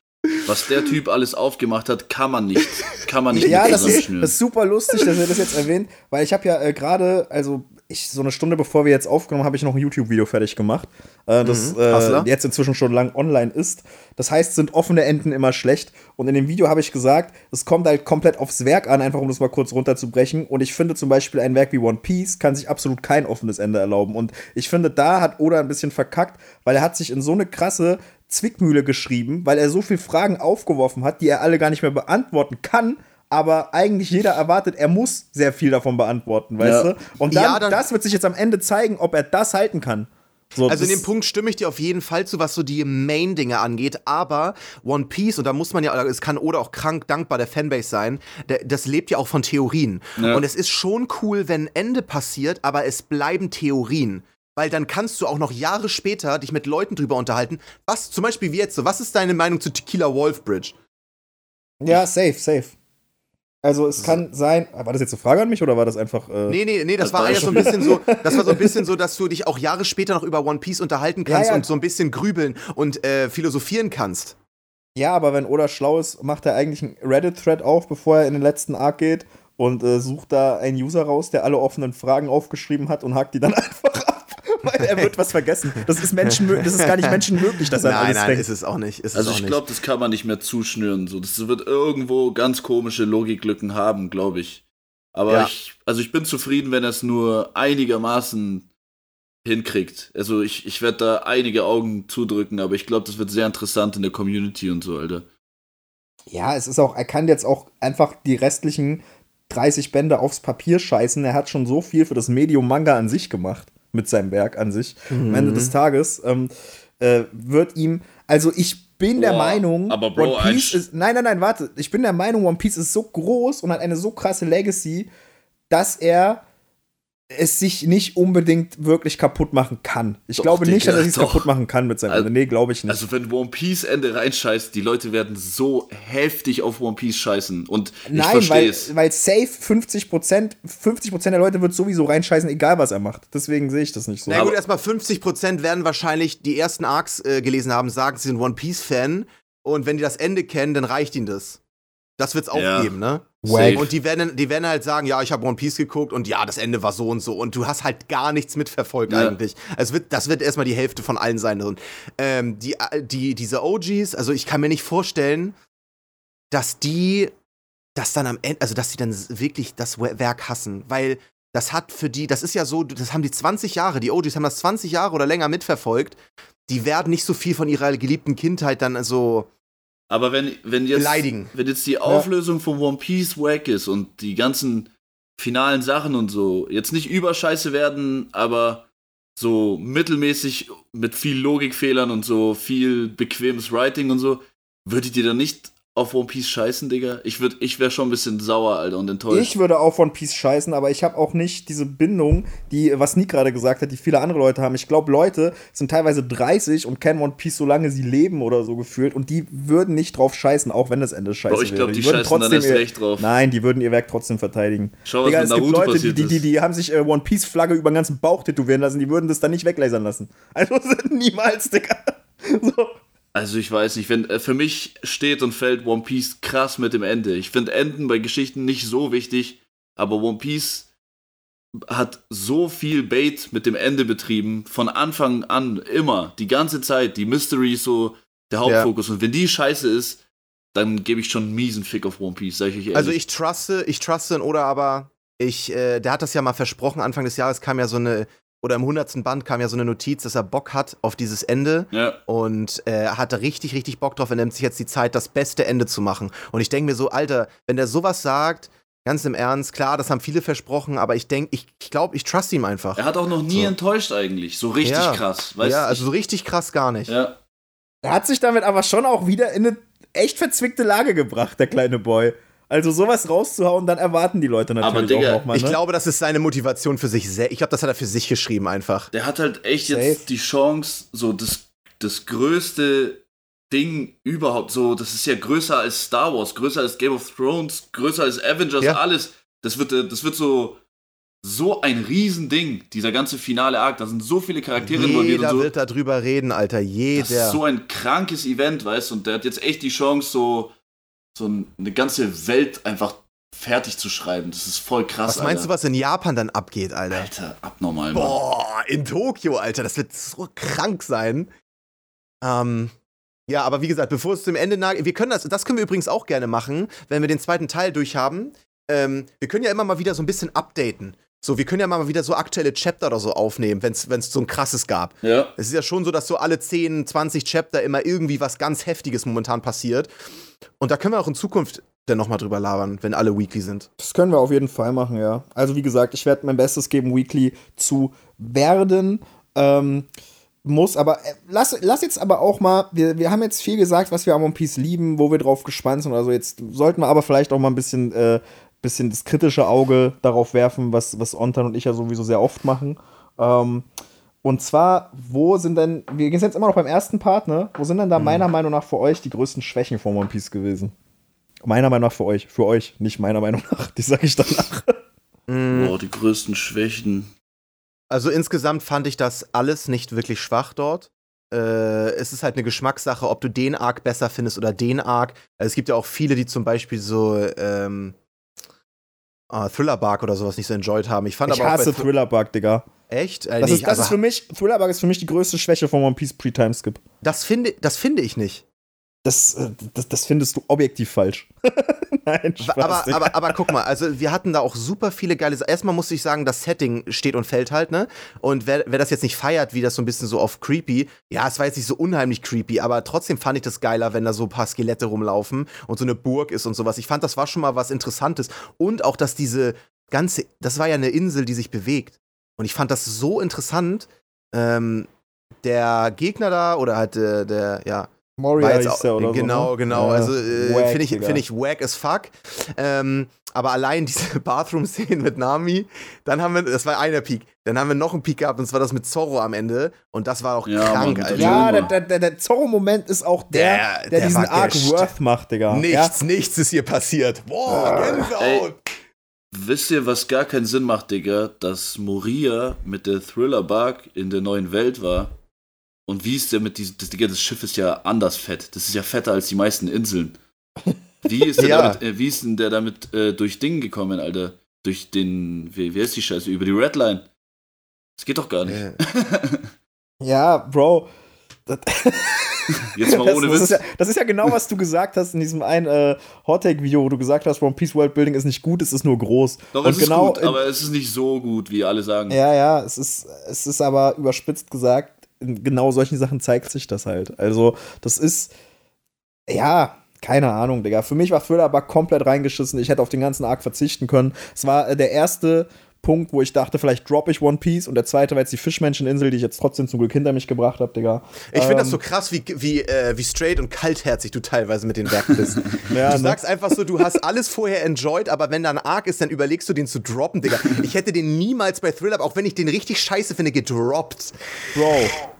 was der Typ alles aufgemacht hat, kann man nicht, kann man nicht Ja, das ist, das ist super lustig, dass er das jetzt erwähnt, weil ich habe ja äh, gerade, also ich, so eine Stunde bevor wir jetzt aufgenommen, habe ich noch ein YouTube-Video fertig gemacht, äh, das mhm, äh, jetzt inzwischen schon lang online ist. Das heißt, sind offene Enden immer schlecht. Und in dem Video habe ich gesagt, es kommt halt komplett aufs Werk an, einfach um das mal kurz runterzubrechen. Und ich finde zum Beispiel ein Werk wie One Piece kann sich absolut kein offenes Ende erlauben. Und ich finde, da hat Oda ein bisschen verkackt, weil er hat sich in so eine krasse Zwickmühle geschrieben, weil er so viele Fragen aufgeworfen hat, die er alle gar nicht mehr beantworten kann aber eigentlich jeder erwartet, er muss sehr viel davon beantworten, weißt ja. du? Und dann, ja, dann, das wird sich jetzt am Ende zeigen, ob er das halten kann. So, also in dem Punkt stimme ich dir auf jeden Fall zu, was so die Main-Dinge angeht, aber One Piece, und da muss man ja, es kann oder auch krank dankbar der Fanbase sein, der, das lebt ja auch von Theorien. Ja. Und es ist schon cool, wenn ein Ende passiert, aber es bleiben Theorien. Weil dann kannst du auch noch Jahre später dich mit Leuten drüber unterhalten. Was, zum Beispiel wie jetzt so, was ist deine Meinung zu Tequila Wolf Bridge? Ja, safe, safe. Also es kann sein, war das jetzt eine Frage an mich oder war das einfach. Äh nee, nee, nee, das, das war eher so ein bisschen so, das war so ein bisschen so, dass du dich auch Jahre später noch über One Piece unterhalten <laughs> kannst ja, ja. und so ein bisschen grübeln und äh, philosophieren kannst. Ja, aber wenn Oda schlau ist, macht er eigentlich einen Reddit-Thread auf, bevor er in den letzten Arc geht und äh, sucht da einen User raus, der alle offenen Fragen aufgeschrieben hat und hakt die dann <laughs> einfach ab <laughs> er wird was vergessen. Das ist, Menschen, das ist gar nicht menschenmöglich, dass er nein, alles nein, denkt. ist es auch nicht. also ich glaube, das kann man nicht mehr zuschnüren. So. Das wird irgendwo ganz komische Logiklücken haben, glaube ich. Aber ja. ich, also ich bin zufrieden, wenn er es nur einigermaßen hinkriegt. Also ich, ich werde da einige Augen zudrücken, aber ich glaube, das wird sehr interessant in der Community und so, Alter. Ja, es ist auch, er kann jetzt auch einfach die restlichen 30 Bände aufs Papier scheißen. Er hat schon so viel für das Medium Manga an sich gemacht mit seinem Werk an sich. Mhm. Am Ende des Tages ähm, äh, wird ihm, also ich bin Boah, der Meinung, aber Bro, One Piece ist, nein, nein, nein, warte, ich bin der Meinung, One Piece ist so groß und hat eine so krasse Legacy, dass er es sich nicht unbedingt wirklich kaputt machen kann. Ich doch, glaube nicht, dass er sich kaputt machen kann mit seinem also, Ende. Nee, glaube ich nicht. Also wenn One Piece Ende reinscheißt, die Leute werden so heftig auf One Piece scheißen und Nein, ich weil, weil safe 50 Prozent, 50 Prozent der Leute wird sowieso reinscheißen, egal was er macht. Deswegen sehe ich das nicht so. Na gut, erstmal 50 Prozent werden wahrscheinlich die ersten Arcs äh, gelesen haben, sagen, sie sind One Piece Fan und wenn die das Ende kennen, dann reicht ihnen das. Das wird's auch Ja. geben, ne? Safe. Und die werden, die werden halt sagen, ja, ich habe One Piece geguckt und ja, das Ende war so und so. Und du hast halt gar nichts mitverfolgt Ja. eigentlich. Es wird, das wird erstmal die Hälfte von allen sein. Und, ähm, die, die, diese OGs, also ich kann mir nicht vorstellen, dass die das dann am Ende, also dass die dann wirklich das Werk hassen. Weil das hat für die, das ist ja so, das haben die 20 Jahre, die OGs haben das 20 Jahre oder länger mitverfolgt. Die werden nicht so viel von ihrer geliebten Kindheit dann so Aber wenn, wenn, jetzt, beleidigen. wenn jetzt die Auflösung von One Piece wack ist und die ganzen finalen Sachen und so jetzt nicht überscheiße werden, aber so mittelmäßig mit viel Logikfehlern und so viel bequemes Writing und so, würdet ihr dann nicht auf One Piece scheißen, Digga? Ich, würd, ich wäre schon ein bisschen sauer, Alter, und enttäuscht. Ich würde auf One Piece scheißen, aber ich habe auch nicht diese Bindung, die, was Nick gerade gesagt hat, die viele andere Leute haben. Ich glaube, Leute sind teilweise 30 und kennen One Piece, solange sie leben oder so gefühlt. Und die würden nicht drauf scheißen, auch wenn das Ende scheiße Bro, ich glaub, wäre. die würden scheißen dann erst recht drauf. Nein, die würden ihr Werk trotzdem verteidigen. Schau, was Digga, mit es gibt Naruto Leute, die, passiert die, die, die haben sich äh, One Piece-Flagge über den ganzen Bauch tätowieren lassen, die würden das dann nicht weglasern lassen. Also <laughs> niemals, Digga. So. Also ich weiß nicht, wenn äh, für mich steht und fällt One Piece krass mit dem Ende. Ich finde Enden bei Geschichten nicht so wichtig, aber One Piece hat so viel Bait mit dem Ende betrieben, von Anfang an immer, die ganze Zeit. Die Mystery ist so der Hauptfokus und wenn die scheiße ist, dann gebe ich schon einen miesen Fick auf One Piece, sag ich euch ehrlich. Also ich truste, ich truste oder aber ich, äh, der hat das ja mal versprochen, Anfang des Jahres kam ja so eine, oder im 100. Band kam ja so eine Notiz, dass er Bock hat auf dieses Ende ja. und äh, er hatte richtig, richtig Bock drauf. Er nimmt sich jetzt die Zeit, das beste Ende zu machen. Und ich denke mir so, Alter, wenn der sowas sagt, ganz im Ernst, klar, das haben viele versprochen, aber ich denke, ich, ich glaube, ich trust ihm einfach. Er hat auch noch nie So. enttäuscht eigentlich, so richtig Ja. krass. Weißt ja, also so richtig krass gar nicht. ja. Er hat sich damit aber schon auch wieder in eine echt verzwickte Lage gebracht, der kleine Boy. Also sowas rauszuhauen, dann erwarten die Leute natürlich Aber, Digga, auch nochmal. Ich ne? glaube, das ist seine Motivation für sich selbst. Ich glaube, das hat er für sich geschrieben einfach. Der hat halt echt Safe. jetzt die Chance, so das, das größte Ding überhaupt, so, das ist ja größer als Star Wars, größer als Game of Thrones, größer als Avengers, Ja. alles. Das wird, das wird so, so ein Riesending, dieser ganze finale Arc. Da sind so viele Charaktere involviert Jeder und so. wird darüber reden, Alter. Das Jeder. ist so ein krankes Event, weißt du, und der hat jetzt echt die Chance, so, so eine ganze Welt einfach fertig zu schreiben. Das ist voll krass, was meinst Alter. du, was in Japan dann abgeht, Alter? Alter, abnormal, Mann. Boah, in Tokio, Alter, das wird so krank sein. Ähm, ja, aber wie gesagt, bevor es zum Ende naht, wir können das, das können wir übrigens auch gerne machen, wenn wir den zweiten Teil durchhaben. Ähm, wir können ja immer mal wieder so ein bisschen updaten. So, wir können ja mal wieder so aktuelle Chapter oder so aufnehmen, wenn es so ein krasses gab. Ja. Es ist ja schon so, dass so alle 10, 20 Chapter immer irgendwie was ganz Heftiges momentan passiert. Und da können wir auch in Zukunft dann nochmal drüber labern, wenn alle Weekly sind. Das können wir auf jeden Fall machen, ja. Also wie gesagt, ich werde mein Bestes geben, Weekly zu werden. Ähm, muss, aber äh, lass, lass jetzt aber auch mal, wir, wir haben jetzt viel gesagt, was wir am One Piece lieben, wo wir drauf gespannt sind. Also jetzt sollten wir aber vielleicht auch mal ein bisschen, äh, bisschen das kritische Auge darauf werfen, was, was Ontan und ich ja sowieso sehr oft machen. Ähm, und zwar, wo sind denn, wir gehen jetzt immer noch beim ersten Part, ne? Wo sind denn da meiner Meinung nach für euch die größten Schwächen von One Piece gewesen? Meiner Meinung nach für euch, für euch, nicht meiner Meinung nach, die sag ich danach. Boah, die größten Schwächen. Also insgesamt fand ich das alles nicht wirklich schwach dort. Äh, es ist halt eine Geschmackssache, ob du den Arc besser findest oder den Arc. Also es gibt ja auch viele, die zum Beispiel so ähm, ah, Thriller Bark oder sowas nicht so enjoyed haben. Ich fand Ich aber auch hasse Thr- Thriller Bug, Digga. Echt? Äh, Das, nee, ist, das ist für mich, Thriller Bug ist für mich die größte Schwäche von One Piece Pre-Timeskip. das finde das finde ich nicht. Das, äh, das, das findest du objektiv falsch. <laughs> Nein, Spaß, aber, aber, aber guck mal, also wir hatten da auch super viele geile Sachen. Erstmal muss ich sagen, das Setting steht und fällt halt, ne? Und wer, wer das jetzt nicht feiert, wie das so ein bisschen so auf creepy, ja, es war jetzt nicht so unheimlich creepy, aber trotzdem fand ich das geiler, wenn da so ein paar Skelette rumlaufen und so eine Burg ist und sowas. Ich fand, das war schon mal was Interessantes. Und auch, dass diese ganze, das war ja eine Insel, die sich bewegt. Und ich fand das so interessant. Ähm, der Gegner da oder halt äh, der, ja, Moria hieß auch, der oder genau, so. ne? genau. Ja, Also äh, finde ich, find ich wack as fuck. Ähm, aber allein diese <laughs> Bathroom-Szenen mit Nami, dann haben wir, das war einer Peak. Dann haben wir noch einen Peak gehabt und zwar das mit Zorro am Ende. Und das war auch Ja, krank, Mann, Alter. Ja, der, der, der, der Zorro-Moment ist auch der, Der- der, der diesen Arc worth macht, Digga. Nichts, nichts ist hier passiert. Boah, Gänsehaut. Ey. Wisst ihr, was gar keinen Sinn macht, Digga? Dass Moria mit der Thriller Bark in der neuen Welt war Und wie ist der mit diesem, das, Digga, das Schiff ist ja anders fett. Das ist ja fetter als die meisten Inseln. <laughs> Wie ist der ja. damit, äh, wie ist denn der damit äh, durch Ding gekommen, Alter? Durch den, wie, wie ist die Scheiße? Über die Redline. Das geht doch gar nicht. Ja, Bro. Jetzt mal ohne das, Witz. Das ist, ja, das ist, ja, genau, was du gesagt hast in diesem einen äh, Hot-Take-Video, wo du gesagt hast, One Piece World Building ist nicht gut, es ist nur groß. Doch, es genau ist gut, aber es ist nicht so gut, wie alle sagen. Ja, ja, es ist, es ist aber überspitzt gesagt, in genau solchen Sachen zeigt sich das halt. Also, das ist, ja, keine Ahnung, Digga. Für mich war Thriller komplett reingeschissen. Ich hätte auf den ganzen Arc verzichten können. Es war äh, der erste Punkt, wo ich dachte, vielleicht droppe ich One Piece. Und der zweite war jetzt die Fischmenscheninsel, die ich jetzt trotzdem zum Glück hinter mich gebracht habe, Digga. Ich finde ähm, das so krass, wie, wie, äh, wie straight und kaltherzig du teilweise mit den Werken bist. <laughs> ja, du ne? sagst einfach so, du hast alles vorher enjoyed, aber wenn da ein Arc ist, dann überlegst du den zu droppen, Digga. Ich hätte den niemals bei Thriller, auch wenn ich den richtig scheiße finde, gedroppt. Bro,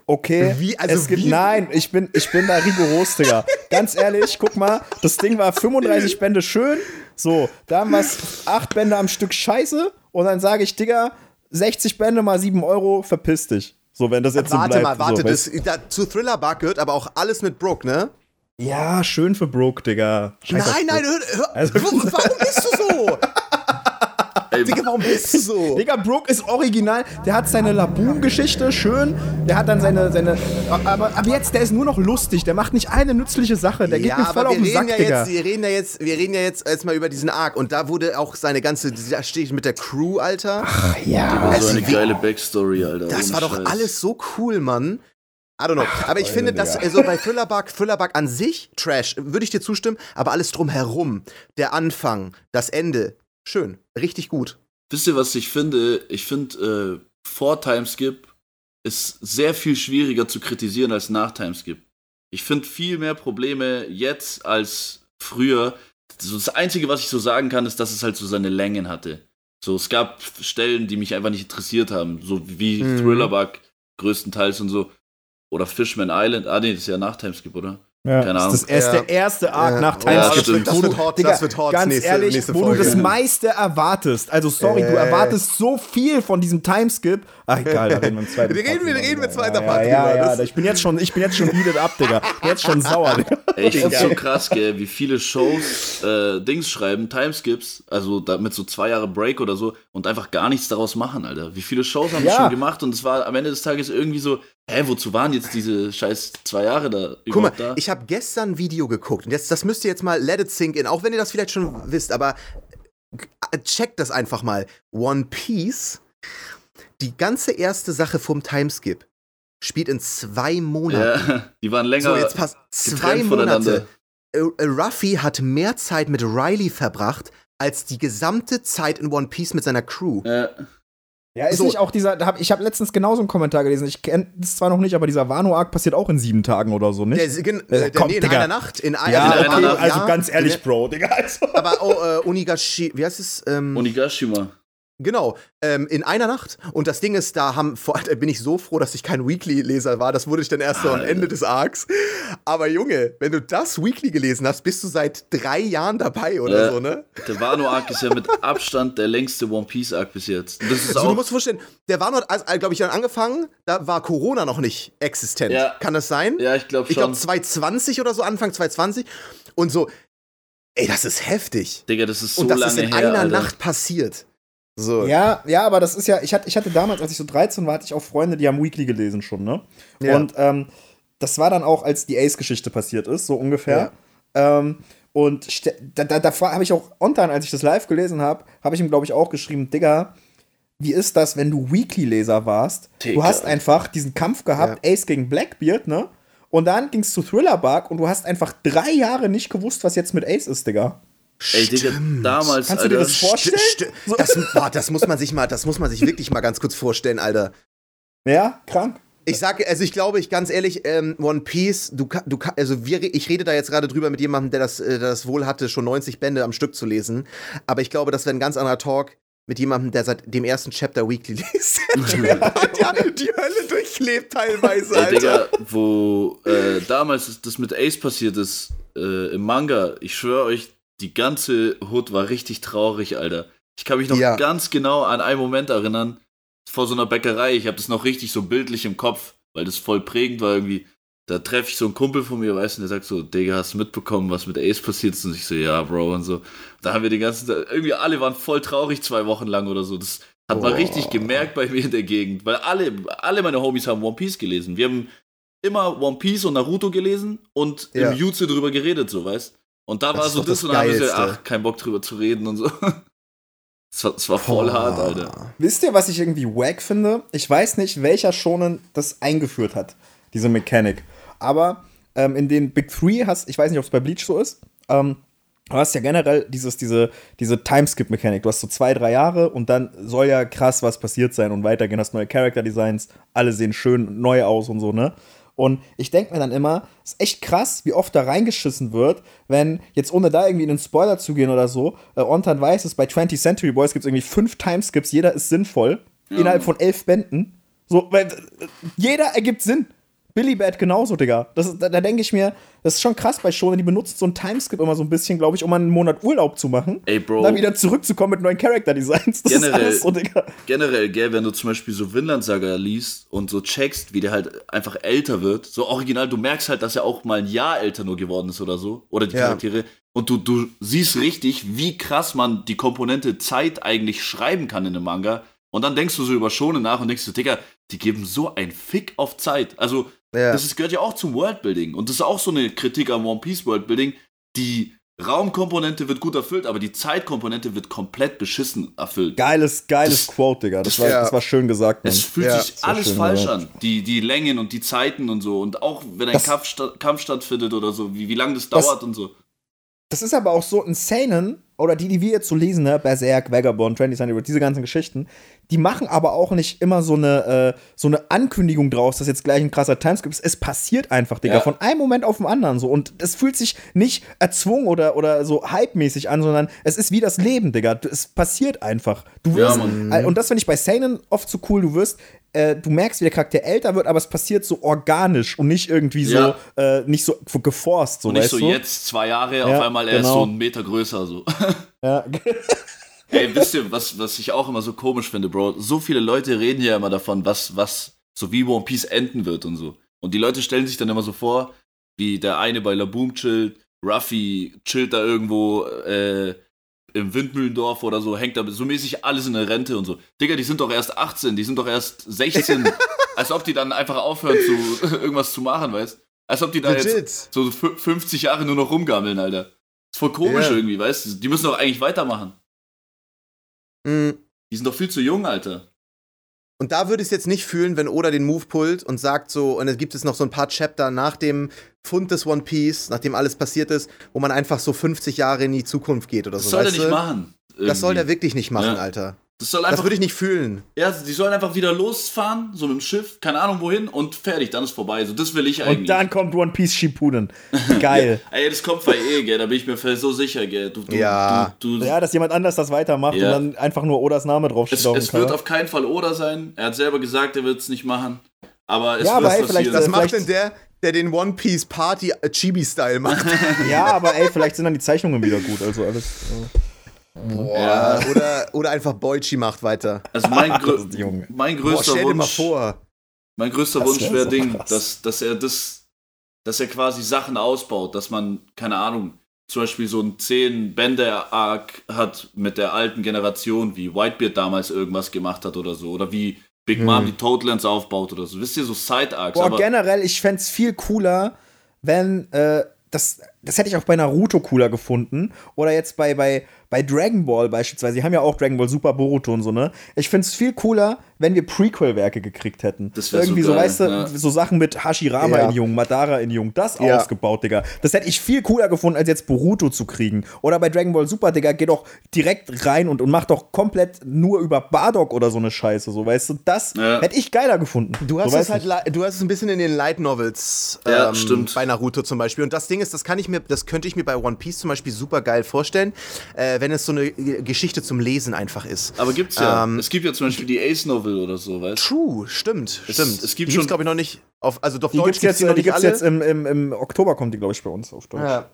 okay. Wie, also es gibt? Nein, ich bin, ich bin da rigoros, Digga. Ganz ehrlich, guck mal, das Ding war 35 Bände schön. So, da haben wir acht Bände am Stück scheiße und dann sage ich, Digga, 60 Bände mal 7 Euro, verpiss dich. So, wenn das jetzt warte so bleibt. Warte mal, warte, so, das, da, zu Thriller Bark gehört aber auch alles mit Brooke, ne? Ja, schön für Brooke, Digga. Scheiß nein, nein, hör, hör, also, warum bist du so? <laughs> Digga, warum bist du so? <laughs> Digga, Brooke ist original. Der hat seine Laboon-Geschichte, schön. Der hat dann seine, seine. Aber, aber jetzt, der ist nur noch lustig. Der macht nicht eine nützliche Sache. Der ja, geht mir voll auf den Sack, ja Digga. Jetzt, wir reden ja jetzt, wir reden ja jetzt erstmal über diesen Arc. Und da wurde auch seine ganze. Da stehe ich mit der Crew, Alter. Ach ja. Das so eine geile Backstory, Alter. Das war doch Scheiß. alles so cool, Mann. I don't know. Aber ich finde, dass also bei Thrillerbug, Thrillerbug an sich, Trash, würde ich dir zustimmen, aber alles drumherum, der Anfang, das Ende, schön, richtig gut. Wisst ihr, was ich finde? Ich finde, äh, vor Timeskip ist sehr viel schwieriger zu kritisieren als nach Timeskip. Ich finde viel mehr Probleme jetzt als früher. Das Einzige, was ich so sagen kann, ist, dass es halt so seine Längen hatte. So, es gab Stellen, die mich einfach nicht interessiert haben, so wie mhm. Thrillerbug größtenteils und so. Oder Fishman Island. Ah, nee, das ist ja nach Timeskip, oder? Ja, Keine Ahnung. Das ist ja. der erste Arc ja. nach Timeskip. Ja, das, wird hot, Digga, das wird hot. Ganz nächste, ehrlich, nächste wo du das meiste erwartest. Also sorry, äh. du erwartest so viel von diesem Timeskip. Ach egal, da reden wir im zweiten Wir reden, wir reden mit zweiter ja, Part ja, ja, ja, Ich bin jetzt schon, ich bin jetzt schon heated up, Digga. Ich bin jetzt schon <laughs> sauer, Digga. Ey, ich find's so krass, gell, wie viele Shows äh, Dings schreiben, Timeskips, also da mit so zwei Jahre Break oder so und einfach gar nichts daraus machen, Alter. Wie viele Shows haben ja. schon gemacht und es war am Ende des Tages irgendwie so, hä, wozu waren jetzt diese scheiß zwei Jahre da Guck mal, da? ich habe gestern ein Video geguckt und jetzt, das müsst ihr jetzt mal let it sink in, auch wenn ihr das vielleicht schon wisst, aber äh, checkt das einfach mal. One Piece, die ganze erste Sache vom Timeskip spielt in zwei Monaten. Ja, <laughs> die waren länger. So, jetzt passt zwei Monate. Äh, äh, Ruffy hat mehr Zeit mit Riley verbracht als die gesamte Zeit in One Piece mit seiner Crew. Ja. Ja, ist so. nicht auch dieser, hab, ich habe letztens genauso einen Kommentar gelesen, ich kenne das zwar noch nicht, aber dieser Wano-Arc passiert auch in sieben Tagen oder so, nicht? Der, der, der, nee, in Digga. einer Nacht. In, ein, ja, also, okay, also ja, ganz ehrlich, Bro, Digga. Also. Aber oh, äh, Unigashi, wie heißt es? Ähm, Onigashima. Genau, ähm, in einer Nacht. Und das Ding ist, da haben, <laughs> vor, bin ich so froh, dass ich kein Weekly-Leser war. Das wurde ich dann erst so am Ende des Arcs. Aber Junge, wenn du das Weekly gelesen hast, bist du seit drei Jahren dabei oder äh, so, ne? Der Wano-Arc ist ja mit <laughs> Abstand der längste One Piece-Arc bis jetzt. Das ist also, du musst vorstellen, der Wano hat, also, glaube ich, dann angefangen, da war Corona noch nicht existent. Ja. Kann das sein? Ja, ich glaube schon. Ich glaube 2020 oder so, Anfang 2020. Und so, ey, das ist heftig. Digga, das ist so Und das lange ist in her, einer Alter. Nacht passiert. So. Ja, ja, aber das ist ja, ich hatte, ich hatte damals, als ich so 13 war, hatte ich auch Freunde, die haben Weekly gelesen schon, ne? Ja. Und ähm, das war dann auch, als die Ace-Geschichte passiert ist, so ungefähr. Ja. Ähm, und da, da, da habe ich auch Ontan, als ich das live gelesen habe, habe ich ihm, glaube ich, auch geschrieben, Digga, wie ist das, wenn du Weekly-Leser warst? Digga. Du hast einfach diesen Kampf gehabt, ja. Ace gegen Blackbeard, ne? Und dann ging es zu Thriller Bark und du hast einfach drei Jahre nicht gewusst, was jetzt mit Ace ist, Digga. Ey, Digga, damals, Kannst du dir das vorstellen? St st das, boah, das muss man sich mal, das muss man sich wirklich mal ganz kurz vorstellen, Alter. Ja, krank. Ich sage, also ich glaube, ich ganz ehrlich, ähm, One Piece, du, du also wir, ich rede da jetzt gerade drüber mit jemandem, der das, äh, der das wohl hatte, schon 90 Bände am Stück zu lesen. Aber ich glaube, das wäre ein ganz anderer Talk mit jemandem, der seit dem ersten Chapter Weekly <laughs> liest. ja, die Hölle durchlebt teilweise, Alter. Ey, Digga, wo äh, damals das mit Ace passiert ist, äh, im Manga, ich schwöre euch, die ganze Hood war richtig traurig, Alter. Ich kann mich noch ja. ganz genau an einen Moment erinnern, vor so einer Bäckerei. Ich habe das noch richtig so bildlich im Kopf. weil das voll prägend war irgendwie. Da treffe ich so einen Kumpel von mir, weißt du, der sagt so, Digga, hast du mitbekommen, was mit Ace passiert ist? Und ich so, ja, Bro, und so. Da haben wir den ganzen Tag, irgendwie alle waren voll traurig zwei Wochen lang oder so. Das hat man richtig gemerkt bei mir in der Gegend, weil alle, alle meine Homies haben One Piece gelesen. Wir haben immer One Piece und Naruto gelesen und ja. im Jutsu drüber geredet, so, weißt Und da das war so das, das und dann haben wir ach, kein Bock drüber zu reden und so. <laughs> Das war, war voll oh. hart, Alter. Wisst ihr, was ich irgendwie wack finde? Ich weiß nicht, welcher Shonen das eingeführt hat, diese Mechanik. Aber ähm, in den Big Three hast, ich weiß nicht, ob es bei Bleach so ist, ähm, du hast ja generell dieses, diese, diese Timeskip-Mechanik. Du hast so zwei, drei Jahre und dann soll ja krass was passiert sein und weitergehen. Hast neue Character-Designs, alle sehen schön neu aus und so, ne? Und ich denke mir dann immer, ist echt krass, wie oft da reingeschissen wird, wenn, jetzt ohne da irgendwie in einen Spoiler zu gehen oder so, äh, Ontan weiß es, bei 20th Century Boys gibt es irgendwie fünf Timeskips, jeder ist sinnvoll, ja. innerhalb von elf Bänden. So, weil, äh, jeder ergibt Sinn. Billy Bad genauso, Digga. Das, da, da denke ich mir, das ist schon krass bei Shonen, die benutzen so einen Timeskip immer so ein bisschen, glaube ich, um einen Monat Urlaub zu machen. Ey, Bro. Und dann wieder zurückzukommen mit neuen Character-Designs. Generell, so, Digga. Generell, gell, wenn du zum Beispiel so Vinland Saga liest und so checkst, wie der halt einfach älter wird, so original, du merkst halt, dass er auch mal ein Jahr älter nur geworden ist oder so. Oder die ja. Charaktere. Und du, du siehst richtig, wie krass man die Komponente Zeit eigentlich schreiben kann in einem Manga. Und dann denkst du so über Shonen nach und denkst du, Digga, die geben so ein Fick auf Zeit. Also, ja. Das ist, gehört ja auch zum Worldbuilding. Und das ist auch so eine Kritik am One Piece Worldbuilding. Die Raumkomponente wird gut erfüllt, aber die Zeitkomponente wird komplett beschissen erfüllt. Geiles, geiles das, Quote, Digga. Das, das, war, ja. das war schön gesagt. Man. Es fühlt ja, sich alles falsch gesagt. an. Die, die Längen und die Zeiten und so. Und auch wenn ein Kampf, Kampf, stattfindet oder so, wie, wie lange das dauert und so. Das ist aber auch so ein Seinen, oder die, die wir jetzt so lesen, ne, Berserk, Vagabond, Trendy Sunday, diese ganzen Geschichten, die machen aber auch nicht immer so eine, äh, so eine Ankündigung draus, dass jetzt gleich ein krasser Timeskip ist. Es passiert einfach, Digga, ja. von einem Moment auf den anderen so. Und es fühlt sich nicht erzwungen oder, oder so hype-mäßig an, sondern es ist wie das Leben, Digga. Es passiert einfach. Du wirst, ja, und das finde ich bei Seinen oft so cool, du wirst äh, du merkst, wie der Charakter älter wird, aber es passiert so organisch und nicht irgendwie ja. so, äh, nicht so geforst. So, und nicht so du? jetzt zwei Jahre, ja, auf einmal er genau. ist so einen Meter größer. So. Ja. <laughs> <laughs> Ey, wisst ihr, was, was ich auch immer so komisch finde, Bro? So viele Leute reden ja immer davon, was, was, so wie One Piece enden wird und so. Und die Leute stellen sich dann immer so vor, wie der eine bei Laboom chillt, Ruffy chillt da irgendwo äh, im Windmühlendorf oder so, hängt da so mäßig alles in der Rente und so. Digga, die sind doch erst 18, die sind doch erst 16. <laughs> als ob die dann einfach aufhören, zu, <laughs> irgendwas zu machen, weißt Als ob die da Legit. jetzt so 50 Jahre nur noch rumgammeln, Alter. Ist voll komisch yeah. irgendwie, weißt du? Die müssen doch eigentlich weitermachen. Mhm. Die sind doch viel zu jung, Alter. Und da würde ich es jetzt nicht fühlen, wenn Oda den Move pullt und sagt so, und dann gibt es noch so ein paar Chapter nach dem Fund des One Piece, nachdem alles passiert ist, wo man einfach so 50 Jahre in die Zukunft geht oder das so. Das soll er nicht machen. Irgendwie. Das soll der wirklich nicht machen, ja. Alter. Das, soll einfach, das würde ich nicht fühlen. Ja, die sollen einfach wieder losfahren, so mit dem Schiff, keine Ahnung wohin und fertig, dann ist vorbei. So, das will ich eigentlich. Und dann kommt One Piece Shippuden. <laughs> Geil. ja, ey, das kommt bei eh, gell, da bin ich mir so sicher, gell. Du, du, ja. Du, ja, dass jemand anders das weitermacht ja. und dann einfach nur Odas Name draufsteht. Es, es wird auf keinen Fall Oda sein. Er hat selber gesagt, er wird es nicht machen. Aber es ja, wird aber ey, vielleicht, Was macht denn der, der den One Piece Party Chibi-Style macht? <laughs> ja, aber ey, vielleicht sind dann die Zeichnungen wieder gut. Also alles. Äh Boah. Ja. Oder, oder einfach Boichi macht weiter. Also mein, <laughs> grö mein größter Boah, stell dir mal vor. Mein größter das Wunsch wäre so Ding, dass, dass er das, dass er quasi Sachen ausbaut, dass man, keine Ahnung, zum Beispiel so ein 10-Bänder-Arc hat mit der alten Generation, wie Whitebeard damals irgendwas gemacht hat oder so. Oder wie Big hm. Mom die Toadlands aufbaut oder so. Wisst ihr, so Side-Arcs. Boah, generell, ich fände es viel cooler, wenn, äh, das, das hätte ich auch bei Naruto cooler gefunden. Oder jetzt bei, bei, bei Dragon Ball beispielsweise, die haben ja auch Dragon Ball Super Boruto und so, ne? Ich finde es viel cooler, wenn wir Prequel-Werke gekriegt hätten. Das Irgendwie so, geil, so, weißt ja. du, so Sachen mit Hashirama ja. in Jung, Madara in Jung, das ja. ausgebaut, Digga. Das hätte ich viel cooler gefunden, als jetzt Boruto zu kriegen. Oder bei Dragon Ball Super, Digga, geh doch direkt rein und, und mach doch komplett nur über Bardock oder so eine Scheiße, so, weißt du? Das ja. hätte ich geiler gefunden. Du hast so, es halt, du hast es ein bisschen in den Light Novels ähm, stimmt. bei Naruto zum Beispiel. Und das Ding ist, das kann ich mir, das könnte ich mir bei One Piece zum Beispiel super geil vorstellen, äh, wenn es so eine Geschichte zum Lesen einfach ist. Aber gibt's ja. Ähm, es gibt ja zum Beispiel die Ace Novel oder so, weißt du? True, stimmt, es, stimmt. Es gibt die schon, glaube ich, noch nicht auf, also doch die Deutsch gibt's jetzt, die, die gibt's jetzt im, im, im Oktober kommt die, glaube ich, bei uns auf Deutsch. Ja.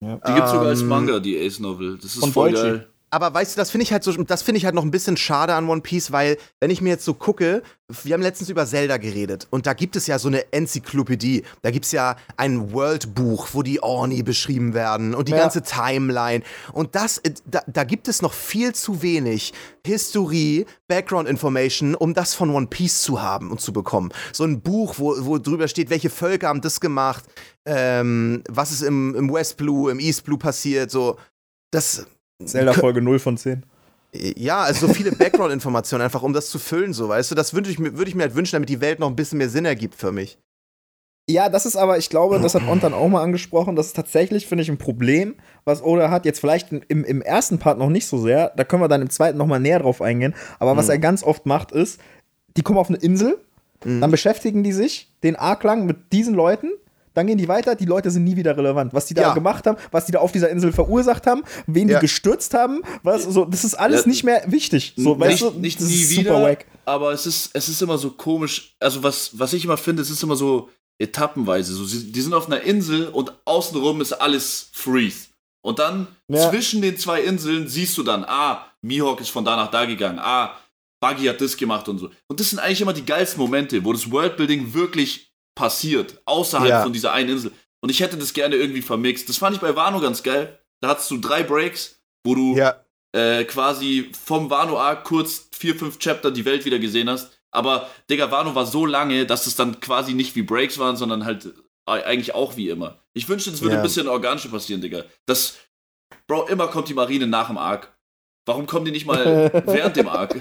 ja. Die gibt's sogar als ähm, Manga, die Ace Novel. Das ist voll Deutsche. geil. Aber weißt du, das finde ich halt so, das finde ich halt noch ein bisschen schade an One Piece, weil, wenn ich mir jetzt so gucke, wir haben letztens über Zelda geredet und da gibt es ja so eine Enzyklopädie. Da gibt es ja ein World-Buch, wo die Orni beschrieben werden und die ja. ganze Timeline. Und das, äh, da, da gibt es noch viel zu wenig Historie, Background Information, um das von One Piece zu haben und zu bekommen. So ein Buch, wo, wo drüber steht, welche Völker haben das gemacht, ähm, was ist im, im West Blue, im East Blue passiert, so. Das. Zelda Folge 0 von 10. Ja, also so viele <laughs> Background-Informationen, einfach um das zu füllen, so, weißt du, das würde ich, mir, würd ich mir halt wünschen, damit die Welt noch ein bisschen mehr Sinn ergibt für mich. Ja, das ist aber, ich glaube, das hat Ontan auch mal angesprochen, das ist tatsächlich, finde ich, ein Problem, was Oda hat. Jetzt vielleicht im, im ersten Part noch nicht so sehr, da können wir dann im zweiten noch mal näher drauf eingehen. Aber was mhm. er ganz oft macht, ist, die kommen auf eine Insel, mhm. dann beschäftigen die sich den Arc lang mit diesen Leuten dann gehen die weiter, die Leute sind nie wieder relevant. Was die da ja. gemacht haben, was die da auf dieser Insel verursacht haben, wen ja. die gestürzt haben, was, so, das ist alles ja. nicht mehr wichtig. So, nicht, weißt du, nicht nie wieder, wack. aber es ist, es ist immer so komisch. Also, was, was ich immer finde, es ist immer so etappenweise. So, die sind auf einer Insel und außenrum ist alles Freeze. Und dann zwischen den zwei Inseln siehst du dann, ah, Mihawk ist von da nach da gegangen, ah, Buggy hat das gemacht und so. Und das sind eigentlich immer die geilsten Momente, wo das Worldbuilding wirklich passiert, außerhalb ja. von dieser einen Insel. Und ich hätte das gerne irgendwie vermixt. Das fand ich bei Wano ganz geil. Da hattest du drei Breaks, wo du ja. äh, quasi vom Wano-Arc kurz vier, fünf Chapter die Welt wieder gesehen hast. Aber, Digga, Wano war so lange, dass es dann quasi nicht wie Breaks waren, sondern halt eigentlich auch wie immer. Ich wünschte, es würde ja. ein bisschen organischer passieren, Digga. Das, Bro, immer kommt die Marine nach dem Arc. Warum kommen die nicht mal <laughs> während dem Arc?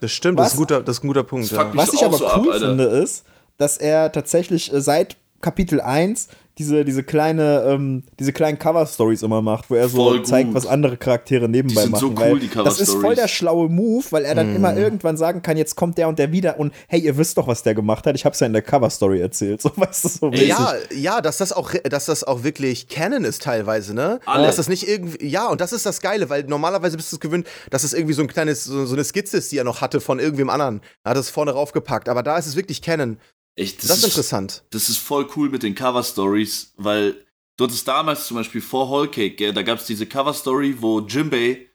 Das stimmt, das ist, ein guter, das ist ein guter Punkt. Ja. Was ich aber so cool ab, finde, ist, dass er tatsächlich äh, seit Kapitel 1 diese, diese kleine, ähm, diese kleinen Cover-Stories immer macht, wo er so zeigt, was andere Charaktere nebenbei die sind machen. So cool, die Cover -Stories. das ist voll der schlaue Move, weil er dann mm. immer irgendwann sagen kann, jetzt kommt der und der wieder und hey, ihr wisst doch, was der gemacht hat. Ich hab's ja in der Cover-Story erzählt. So <laughs> weißt du so Ja, ja, dass das auch, dass das auch wirklich Canon ist teilweise, ne? Alle. Dass das nicht irgendwie, ja, und das ist das Geile, weil normalerweise bist du es gewöhnt, dass es irgendwie so ein kleines, so, so eine Skizze ist, die er noch hatte von irgendwem anderen. Er hat es vorne raufgepackt, aber da ist es wirklich Canon. Ich, das, das ist interessant. Das ist voll cool mit den Cover-Stories, weil du hattest damals zum Beispiel vor Whole Cake, da gab es diese Cover-Story, wo Jimbei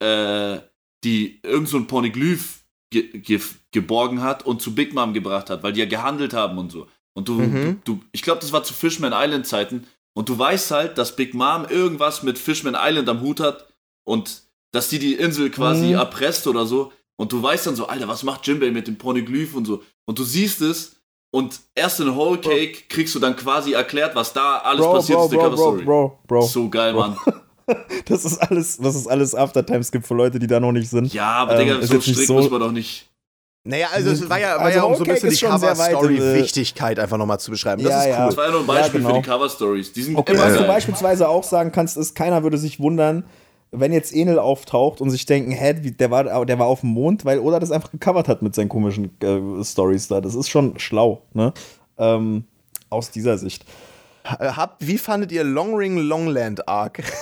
äh, die irgend so ein Pornoglyph ge ge geborgen hat und zu Big Mom gebracht hat, weil die ja gehandelt haben und so. Und du, mhm. du, du ich glaube, das war zu Fishman Island Zeiten. Und du weißt halt, dass Big Mom irgendwas mit Fishman Island am Hut hat und dass die die Insel quasi mhm. erpresst oder so. Und du weißt dann so, Alter, was macht Jimbei mit dem Pornoglyph und so. Und du siehst es und erst in Whole Cake bro. kriegst du dann quasi erklärt, was da alles bro, passiert bro, ist, der Cover Story. Bro, bro, So geil, Mann. <laughs> das ist alles, was es alles Aftertimes gibt für Leute, die da noch nicht sind. Ja, aber ähm, Digga, so strikt so muss man doch nicht. Naja, also es war ja, war also ja um so ein bisschen die Cover-Story-Wichtigkeit einfach nochmal zu beschreiben. Das ja, ist cool. Ja. Das war ja nur ein Beispiel ja, genau. für die Cover-Stories. Die sind okay, was geil. du beispielsweise auch sagen kannst, ist, keiner würde sich wundern, wenn jetzt Enel auftaucht und sich denken, hä, der war, der war auf dem Mond, weil Oda das einfach gecovert hat mit seinen komischen äh, Stories da. Das ist schon schlau, ne? Ähm, aus dieser Sicht. Äh, hab, wie fandet ihr Long Ring Longland Arc? <laughs>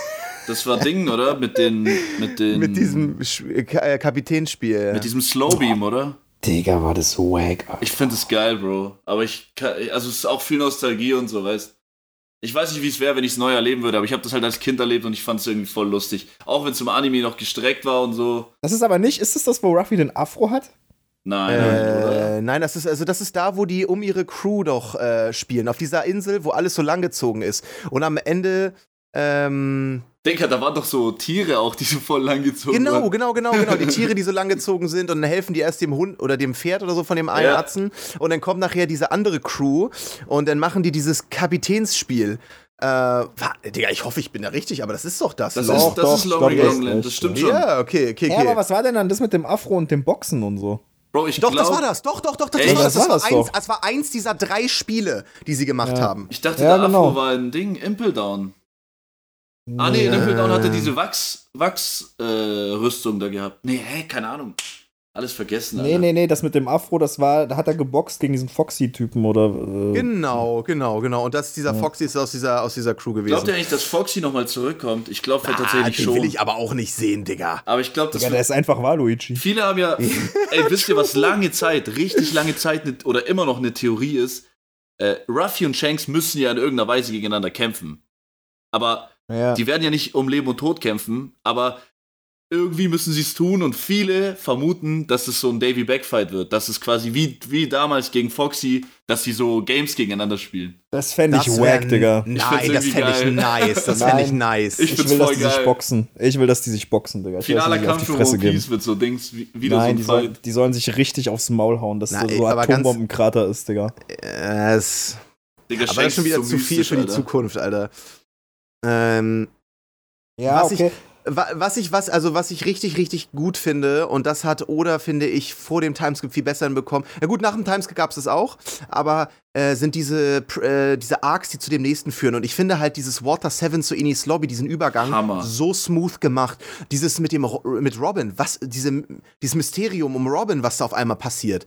Das war Ding, oder? Mit den. Mit, den, mit diesem äh, Kapitänsspiel. Mit diesem Slowbeam, oder? Digga, war das so wack. Alter. Ich finde es geil, Bro. Aber ich kann, also es ist auch viel Nostalgie und so, weißt Ich weiß nicht, wie es wäre, wenn ich es neu erleben würde, aber ich habe das halt als Kind erlebt und ich fand es irgendwie voll lustig. Auch wenn es im Anime noch gestreckt war und so. Das ist aber nicht, ist das das, wo Ruffy den Afro hat? Nein, äh, nein, das ist also das ist da, wo die um ihre Crew doch äh, spielen, auf dieser Insel, wo alles so langgezogen ist. Und am Ende ähm, Denker, da waren doch so Tiere auch, die so voll langgezogen genau, waren. Genau, genau, genau, genau. Die Tiere, die so <laughs> langgezogen sind und dann helfen die erst dem Hund oder dem Pferd oder so von dem einen ja. Atzen. Und dann kommt nachher diese andere Crew und dann machen die dieses Kapitänsspiel. Äh, Digga, ich hoffe, ich bin da richtig, aber das ist doch das. Das doch, ist, das doch, ist Long Longland, das stimmt schon. Ja, okay, okay, okay. Ja, aber was war denn dann das mit dem Afro und dem Boxen und so? Bro, ich Doch, glaub, das war das. Doch, doch, doch, das, war das. Das, war, das, eins, das war eins dieser drei Spiele, die sie gemacht ja. haben. Ich dachte, ja, der genau. Afro war ein Ding, Impel Down. Ah, nee, in Impel Down hatte diese Wachs-Rüstung Wachs, äh, da gehabt. Nee, hä, keine Ahnung. Alles vergessen. Alter. Nee, nee, nee, das mit dem Afro, das war, da hat er geboxt gegen diesen Foxy-Typen oder. Äh, genau, genau, genau. Und das, dieser ja. Foxy ist aus dieser, aus dieser Crew gewesen. Glaubt ihr eigentlich, dass Foxy nochmal zurückkommt? Ich glaube halt tatsächlich den schon. will ich aber auch nicht sehen, Digga. Aber ich glaube, das. Ja, der ist einfach Waluigi. Viele haben ja. <laughs> ey, wisst ihr, was lange Zeit, richtig lange Zeit ne, oder immer noch eine Theorie ist? Äh, Ruffy und Shanks müssen ja in irgendeiner Weise gegeneinander kämpfen. Aber ja. die werden ja nicht um Leben und Tod kämpfen, aber irgendwie müssen sie es tun und viele vermuten, dass es so ein Davy Backfight wird. Dass es quasi wie, wie damals gegen Foxy, dass sie so Games gegeneinander spielen. Das fände ich wack, Digga. Nein, das fände ich nice. Das <laughs> fände ich nice. Ich, ich will, dass die geil. sich boxen. Ich will, dass die sich boxen, Digga. Ich Finaler Kampf für One Piece wird so Dings, wie, wieder Nein, so die, soll, die sollen sich richtig aufs Maul hauen, dass Na, so, so Atombombenkrater ist, Digga. Es. Digga, aber das ist schon wieder zu viel für die Alter. Zukunft, Alter. Ähm, ja, was okay. Ich, was ich, was, also was ich richtig, richtig gut finde, und das hat Oda, finde ich, vor dem Timeskip viel besser hinbekommen. Ja gut, nach dem Timeskip gab es das auch, aber äh, sind diese, äh, diese Arcs, die zu dem nächsten führen. Und ich finde halt dieses Water 7 zu Inis Lobby, diesen Übergang, Hammer. so smooth gemacht. Dieses mit dem mit Robin, was, diese, dieses Mysterium um Robin, was da auf einmal passiert.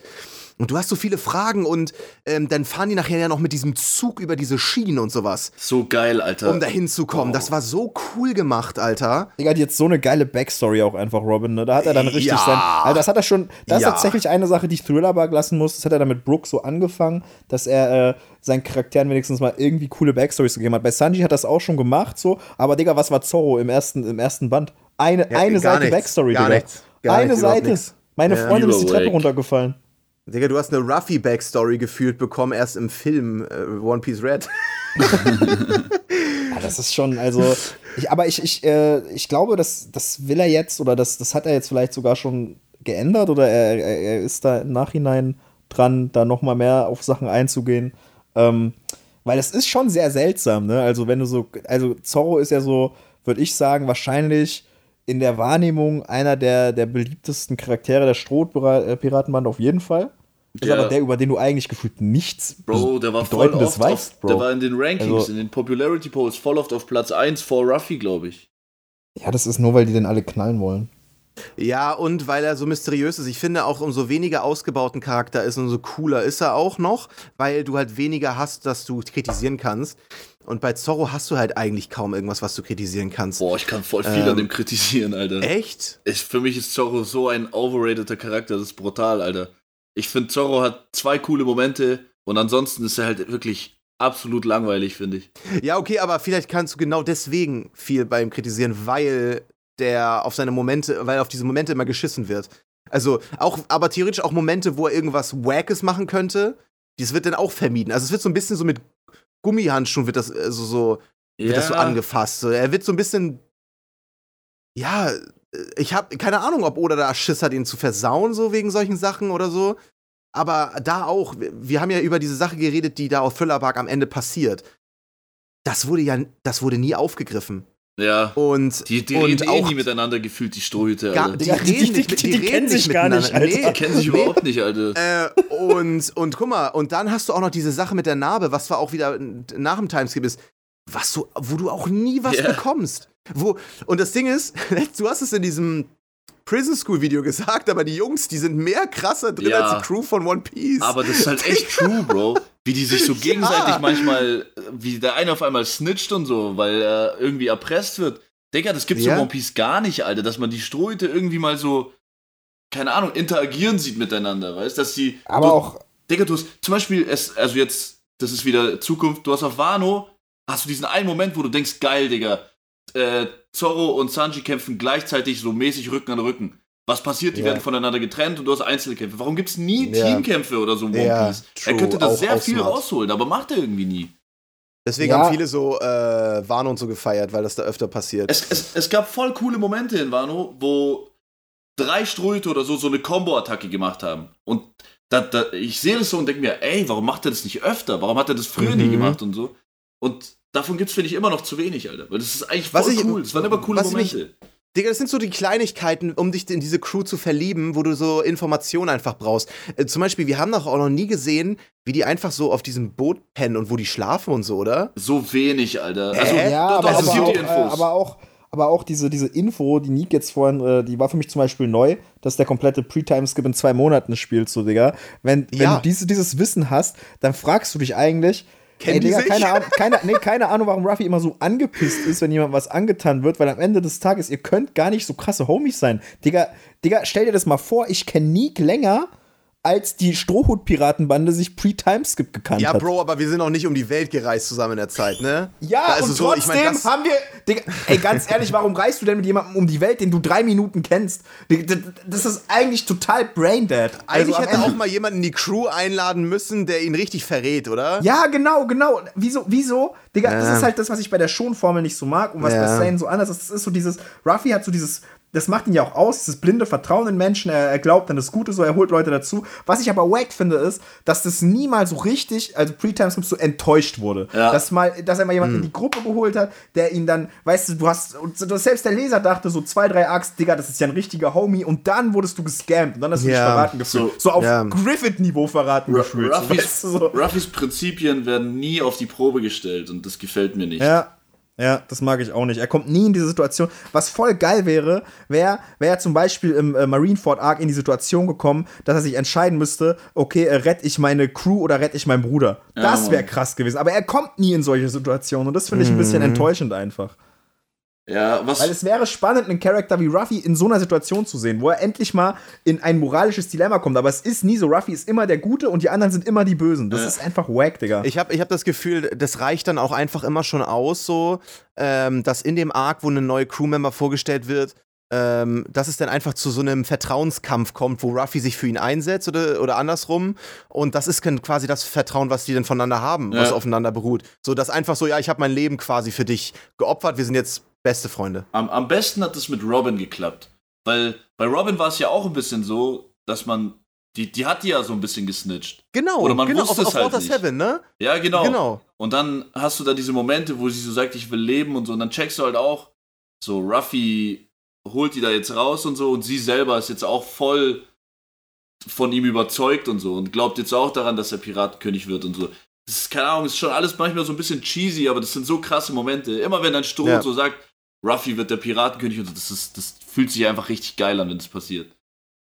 Und du hast so viele Fragen und ähm, dann fahren die nachher ja noch mit diesem Zug über diese Schienen und sowas. So geil, Alter. Um da hinzukommen. Oh. Das war so cool gemacht, Alter. Digga, hat jetzt so eine geile Backstory auch einfach, Robin. Ne? Da hat er dann richtig ja. sein. Also, das hat er schon. Das ja. ist tatsächlich eine Sache, die ich Thrillerbug lassen muss. Das hat er dann mit Brooke so angefangen, dass er. Äh, seinen Charakteren wenigstens mal irgendwie coole Backstories gegeben hat. Bei Sanji hat das auch schon gemacht, so, aber Digga, was war Zorro im ersten, im ersten Band? Eine, ja, eine Seite nichts, Backstory, gar Digga. Nichts, gar eine nichts, Seite. Meine Freundin ist die Treppe runtergefallen. Digga, du hast eine Ruffy-Backstory gefühlt bekommen, erst im Film äh, One Piece Red. <laughs> ja, das ist schon, also, ich, aber ich, ich, äh, ich glaube, das, das will er jetzt oder das, das hat er jetzt vielleicht sogar schon geändert oder er, er ist da im Nachhinein dran, da nochmal mehr auf Sachen einzugehen. Ähm, weil es ist schon sehr seltsam, ne? Also, wenn du so, also Zorro ist ja so, würde ich sagen, wahrscheinlich in der Wahrnehmung einer der, der beliebtesten Charaktere der Strohpiratenbande auf jeden Fall. Ist ja. aber der, über den du eigentlich gefühlt nichts Bro, der war voll oft weißt, auf, Bro. Der war in den Rankings, also, in den Popularity Polls voll oft auf Platz 1 vor Ruffy, glaube ich. Ja, das ist nur, weil die den alle knallen wollen. Ja, und weil er so mysteriös ist. Ich finde auch, umso weniger ausgebauten Charakter ist, umso cooler ist er auch noch, weil du halt weniger hast, dass du kritisieren kannst. Und bei Zorro hast du halt eigentlich kaum irgendwas, was du kritisieren kannst. Boah, ich kann voll viel ähm, an dem kritisieren, Alter. Echt? Ich, für mich ist Zorro so ein overrateder Charakter, das ist brutal, Alter. Ich finde, Zorro hat zwei coole Momente und ansonsten ist er halt wirklich absolut langweilig, finde ich. Ja, okay, aber vielleicht kannst du genau deswegen viel bei ihm kritisieren, weil der auf seine Momente, weil auf diese Momente immer geschissen wird. Also auch, aber theoretisch auch Momente, wo er irgendwas Wackes machen könnte, das wird dann auch vermieden. Also es wird so ein bisschen so mit Gummihandschuhen wird das also so, ja. wird das so angefasst. So, er wird so ein bisschen, ja, ich habe keine Ahnung, ob Oda da Schiss hat, ihn zu versauen, so wegen solchen Sachen oder so. Aber da auch, wir haben ja über diese Sache geredet, die da auf Thriller am Ende passiert. Das wurde ja, das wurde nie aufgegriffen. Ja. Und, die, die und reden eh nie miteinander gefühlt, die Strohhüte, Alter. Die, reden nicht, die, die, die kennen sich gar nicht, Alter. Nee, die kennen sich überhaupt nicht, Alter. Äh, und, und guck mal, und dann hast du auch noch diese Sache mit der Narbe, was war auch wieder nach dem Timeskip ist, was du, wo du auch nie was yeah. bekommst. Wo, und das Ding ist, <laughs> du hast es in diesem Prison School Video gesagt, aber die Jungs, die sind mehr krasser drin ja. als die Crew von One Piece. Aber das ist halt echt true, Bro. <laughs> Wie die sich so <laughs> gegenseitig ja. manchmal, wie der eine auf einmal snitcht und so, weil er irgendwie erpresst wird. Digga, das gibt's ja. in One Piece gar nicht, Alter, dass man die Strohhüte irgendwie mal so, keine Ahnung, interagieren sieht miteinander, weißt dass die. Aber du, auch. Digga, du hast zum Beispiel, es, also jetzt, das ist wieder Zukunft, du hast auf Wano, hast du diesen einen Moment, wo du denkst, geil, Digga, äh, Zorro und Sanji kämpfen gleichzeitig so mäßig Rücken an Rücken. Was passiert? Die yeah. werden voneinander getrennt und du hast Einzelkämpfe. Warum gibt es nie yeah. Teamkämpfe oder so One Piece? Er könnte da sehr viel smart. rausholen, aber macht er irgendwie nie. Deswegen ja. haben viele so äh, Wano und so gefeiert, weil das da öfter passiert. Es, es, es gab voll coole Momente in Wano, wo drei Ströte oder so so eine Combo-Attacke gemacht haben. Und da, da, ich sehe das so und denke mir, ey, warum macht er das nicht öfter? Warum hat er das früher mhm. nie gemacht und so? Und davon gibt es, finde ich, immer noch zu wenig, Alter. Weil das ist eigentlich voll ich, cool. Das waren immer coole Momente. Mich, Digga, das sind so die Kleinigkeiten, um dich in diese Crew zu verlieben, wo du so Informationen einfach brauchst. Äh, zum Beispiel, wir haben doch auch noch nie gesehen, wie die einfach so auf diesem Boot pennen und wo die schlafen und so, oder? So wenig, Alter. Also, äh? ja, doch, aber, aber, auch, äh, aber, auch, aber auch diese, diese Info, die Nick jetzt vorhin, äh, die war für mich zum Beispiel neu, dass der komplette Pre-Time-Skip in zwei Monaten spielt, so, Digga. Wenn, wenn ja. du diese, dieses Wissen hast, dann fragst du dich eigentlich, Kennen Ey, Digga, keine, Ahnung, keine, nee, keine Ahnung, warum Ruffy immer so angepisst ist, wenn jemand was angetan wird, weil am Ende des Tages, ihr könnt gar nicht so krasse Homies sein. Digga, Digga stell dir das mal vor, ich kenne Nick länger als die Strohhut-Piratenbande sich pre-Timeskip gekannt ja, hat. Ja, Bro, aber wir sind auch nicht um die Welt gereist zusammen in der Zeit, ne? Ja, also und so, trotzdem ich mein, haben wir. Digga, ey, ganz <laughs> ehrlich, warum reist du denn mit jemandem um die Welt, den du drei Minuten kennst? Das ist eigentlich total braindead. Also eigentlich hätte auch mal jemanden in die Crew einladen müssen, der ihn richtig verrät, oder? Ja, genau, genau. Wieso, wieso? Digga, äh. das ist halt das, was ich bei der Schon-Formel nicht so mag und was ja. bei Sane so anders ist. Das ist so dieses, Ruffy hat so dieses das macht ihn ja auch aus, dieses blinde Vertrauen in Menschen. Er, er glaubt an das Gute, so er holt Leute dazu. Was ich aber wack finde, ist, dass das niemals so richtig, also Pre-Times so enttäuscht wurde. Ja. Dass, mal, dass er mal jemanden mhm. in die Gruppe geholt hat, der ihn dann, weißt du, du hast, und selbst der Leser dachte so zwei, drei Arcs, Digga, das ist ja ein richtiger Homie. Und dann wurdest du gescampt und dann hast du ja. dich verraten gefühlt. So, so auf ja. Griffith-Niveau verraten Ru gefühlt. Ruffys, weißt du, so. Ruffys Prinzipien werden nie auf die Probe gestellt und das gefällt mir nicht. Ja. Ja, das mag ich auch nicht. Er kommt nie in diese Situation. Was voll geil wäre, wäre wär er zum Beispiel im äh, Marineford Arc in die Situation gekommen, dass er sich entscheiden müsste, okay, äh, rette ich meine Crew oder rette ich meinen Bruder. Ja, das wäre krass gewesen. Aber er kommt nie in solche Situationen und das finde ich ein bisschen mhm. enttäuschend einfach. Ja, was. Weil es wäre spannend, einen Charakter wie Ruffy in so einer Situation zu sehen, wo er endlich mal in ein moralisches Dilemma kommt. Aber es ist nie so. Ruffy ist immer der Gute und die anderen sind immer die Bösen. Das ja. ist einfach wack, Digga. Ich habe ich hab das Gefühl, das reicht dann auch einfach immer schon aus, so, ähm, dass in dem Arc, wo eine neue Crewmember vorgestellt wird, ähm, dass es dann einfach zu so einem Vertrauenskampf kommt, wo Ruffy sich für ihn einsetzt oder, oder andersrum. Und das ist quasi das Vertrauen, was die dann voneinander haben, ja. was aufeinander beruht. So, dass einfach so, ja, ich habe mein Leben quasi für dich geopfert, wir sind jetzt Beste Freunde. Am, am besten hat es mit Robin geklappt. Weil bei Robin war es ja auch ein bisschen so, dass man. Die, die hat die ja so ein bisschen gesnitcht. Genau, Oder man genau, wusste auf, es halt nicht. Heaven, ne? Ja, genau. genau. Und dann hast du da diese Momente, wo sie so sagt, ich will leben und so. Und dann checkst du halt auch, so Ruffy holt die da jetzt raus und so. Und sie selber ist jetzt auch voll von ihm überzeugt und so. Und glaubt jetzt auch daran, dass er Piratenkönig wird und so. Das ist, keine Ahnung, ist schon alles manchmal so ein bisschen cheesy, aber das sind so krasse Momente. Immer wenn dann Stroh ja. so sagt, Ruffy wird der Piratenkönig und so. Das, ist, das fühlt sich einfach richtig geil an, wenn das passiert.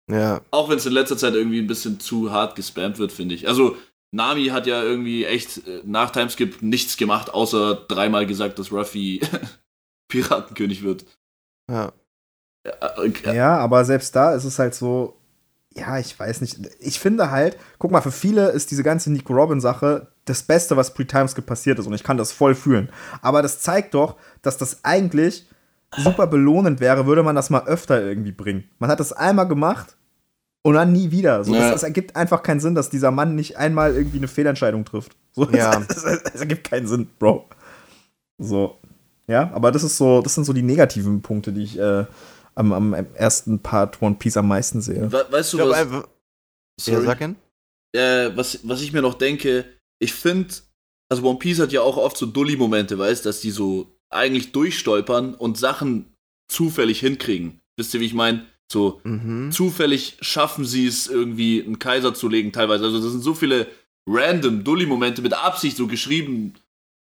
Ja. Auch wenn es in letzter Zeit irgendwie ein bisschen zu hart gespammt wird, finde ich. Also, Nami hat ja irgendwie echt äh, nach Timeskip nichts gemacht, außer dreimal gesagt, dass Ruffy <laughs> Piratenkönig wird. Ja. Ja, okay. ja, aber selbst da ist es halt so, ja, ich weiß nicht. Ich finde halt, guck mal, für viele ist diese ganze Nico Robin-Sache das Beste, was Pre-Timeskip passiert ist und ich kann das voll fühlen. Aber das zeigt doch, dass das eigentlich super belohnend wäre, würde man das mal öfter irgendwie bringen. Man hat das einmal gemacht und dann nie wieder. So, ja. Es ergibt einfach keinen Sinn, dass dieser Mann nicht einmal irgendwie eine Fehlentscheidung trifft. So, ja. Es, es, es, ergibt keinen Sinn, Bro. So. Ja, aber das ist so, das sind so die negativen Punkte, die ich äh, am, am, ersten Part One Piece am meisten sehe. We weißt du, was, glaub, sorry, sagen? Äh, was, was ich mir noch denke, ich finde, also One Piece hat ja auch oft so Dully-Momente, weißt dass die so eigentlich durchstolpern und Sachen zufällig hinkriegen. Wisst ihr, wie ich meine? So mhm. zufällig schaffen sie es irgendwie einen Kaiser zu legen, teilweise. Also das sind so viele random Dully-Momente mit Absicht so geschrieben.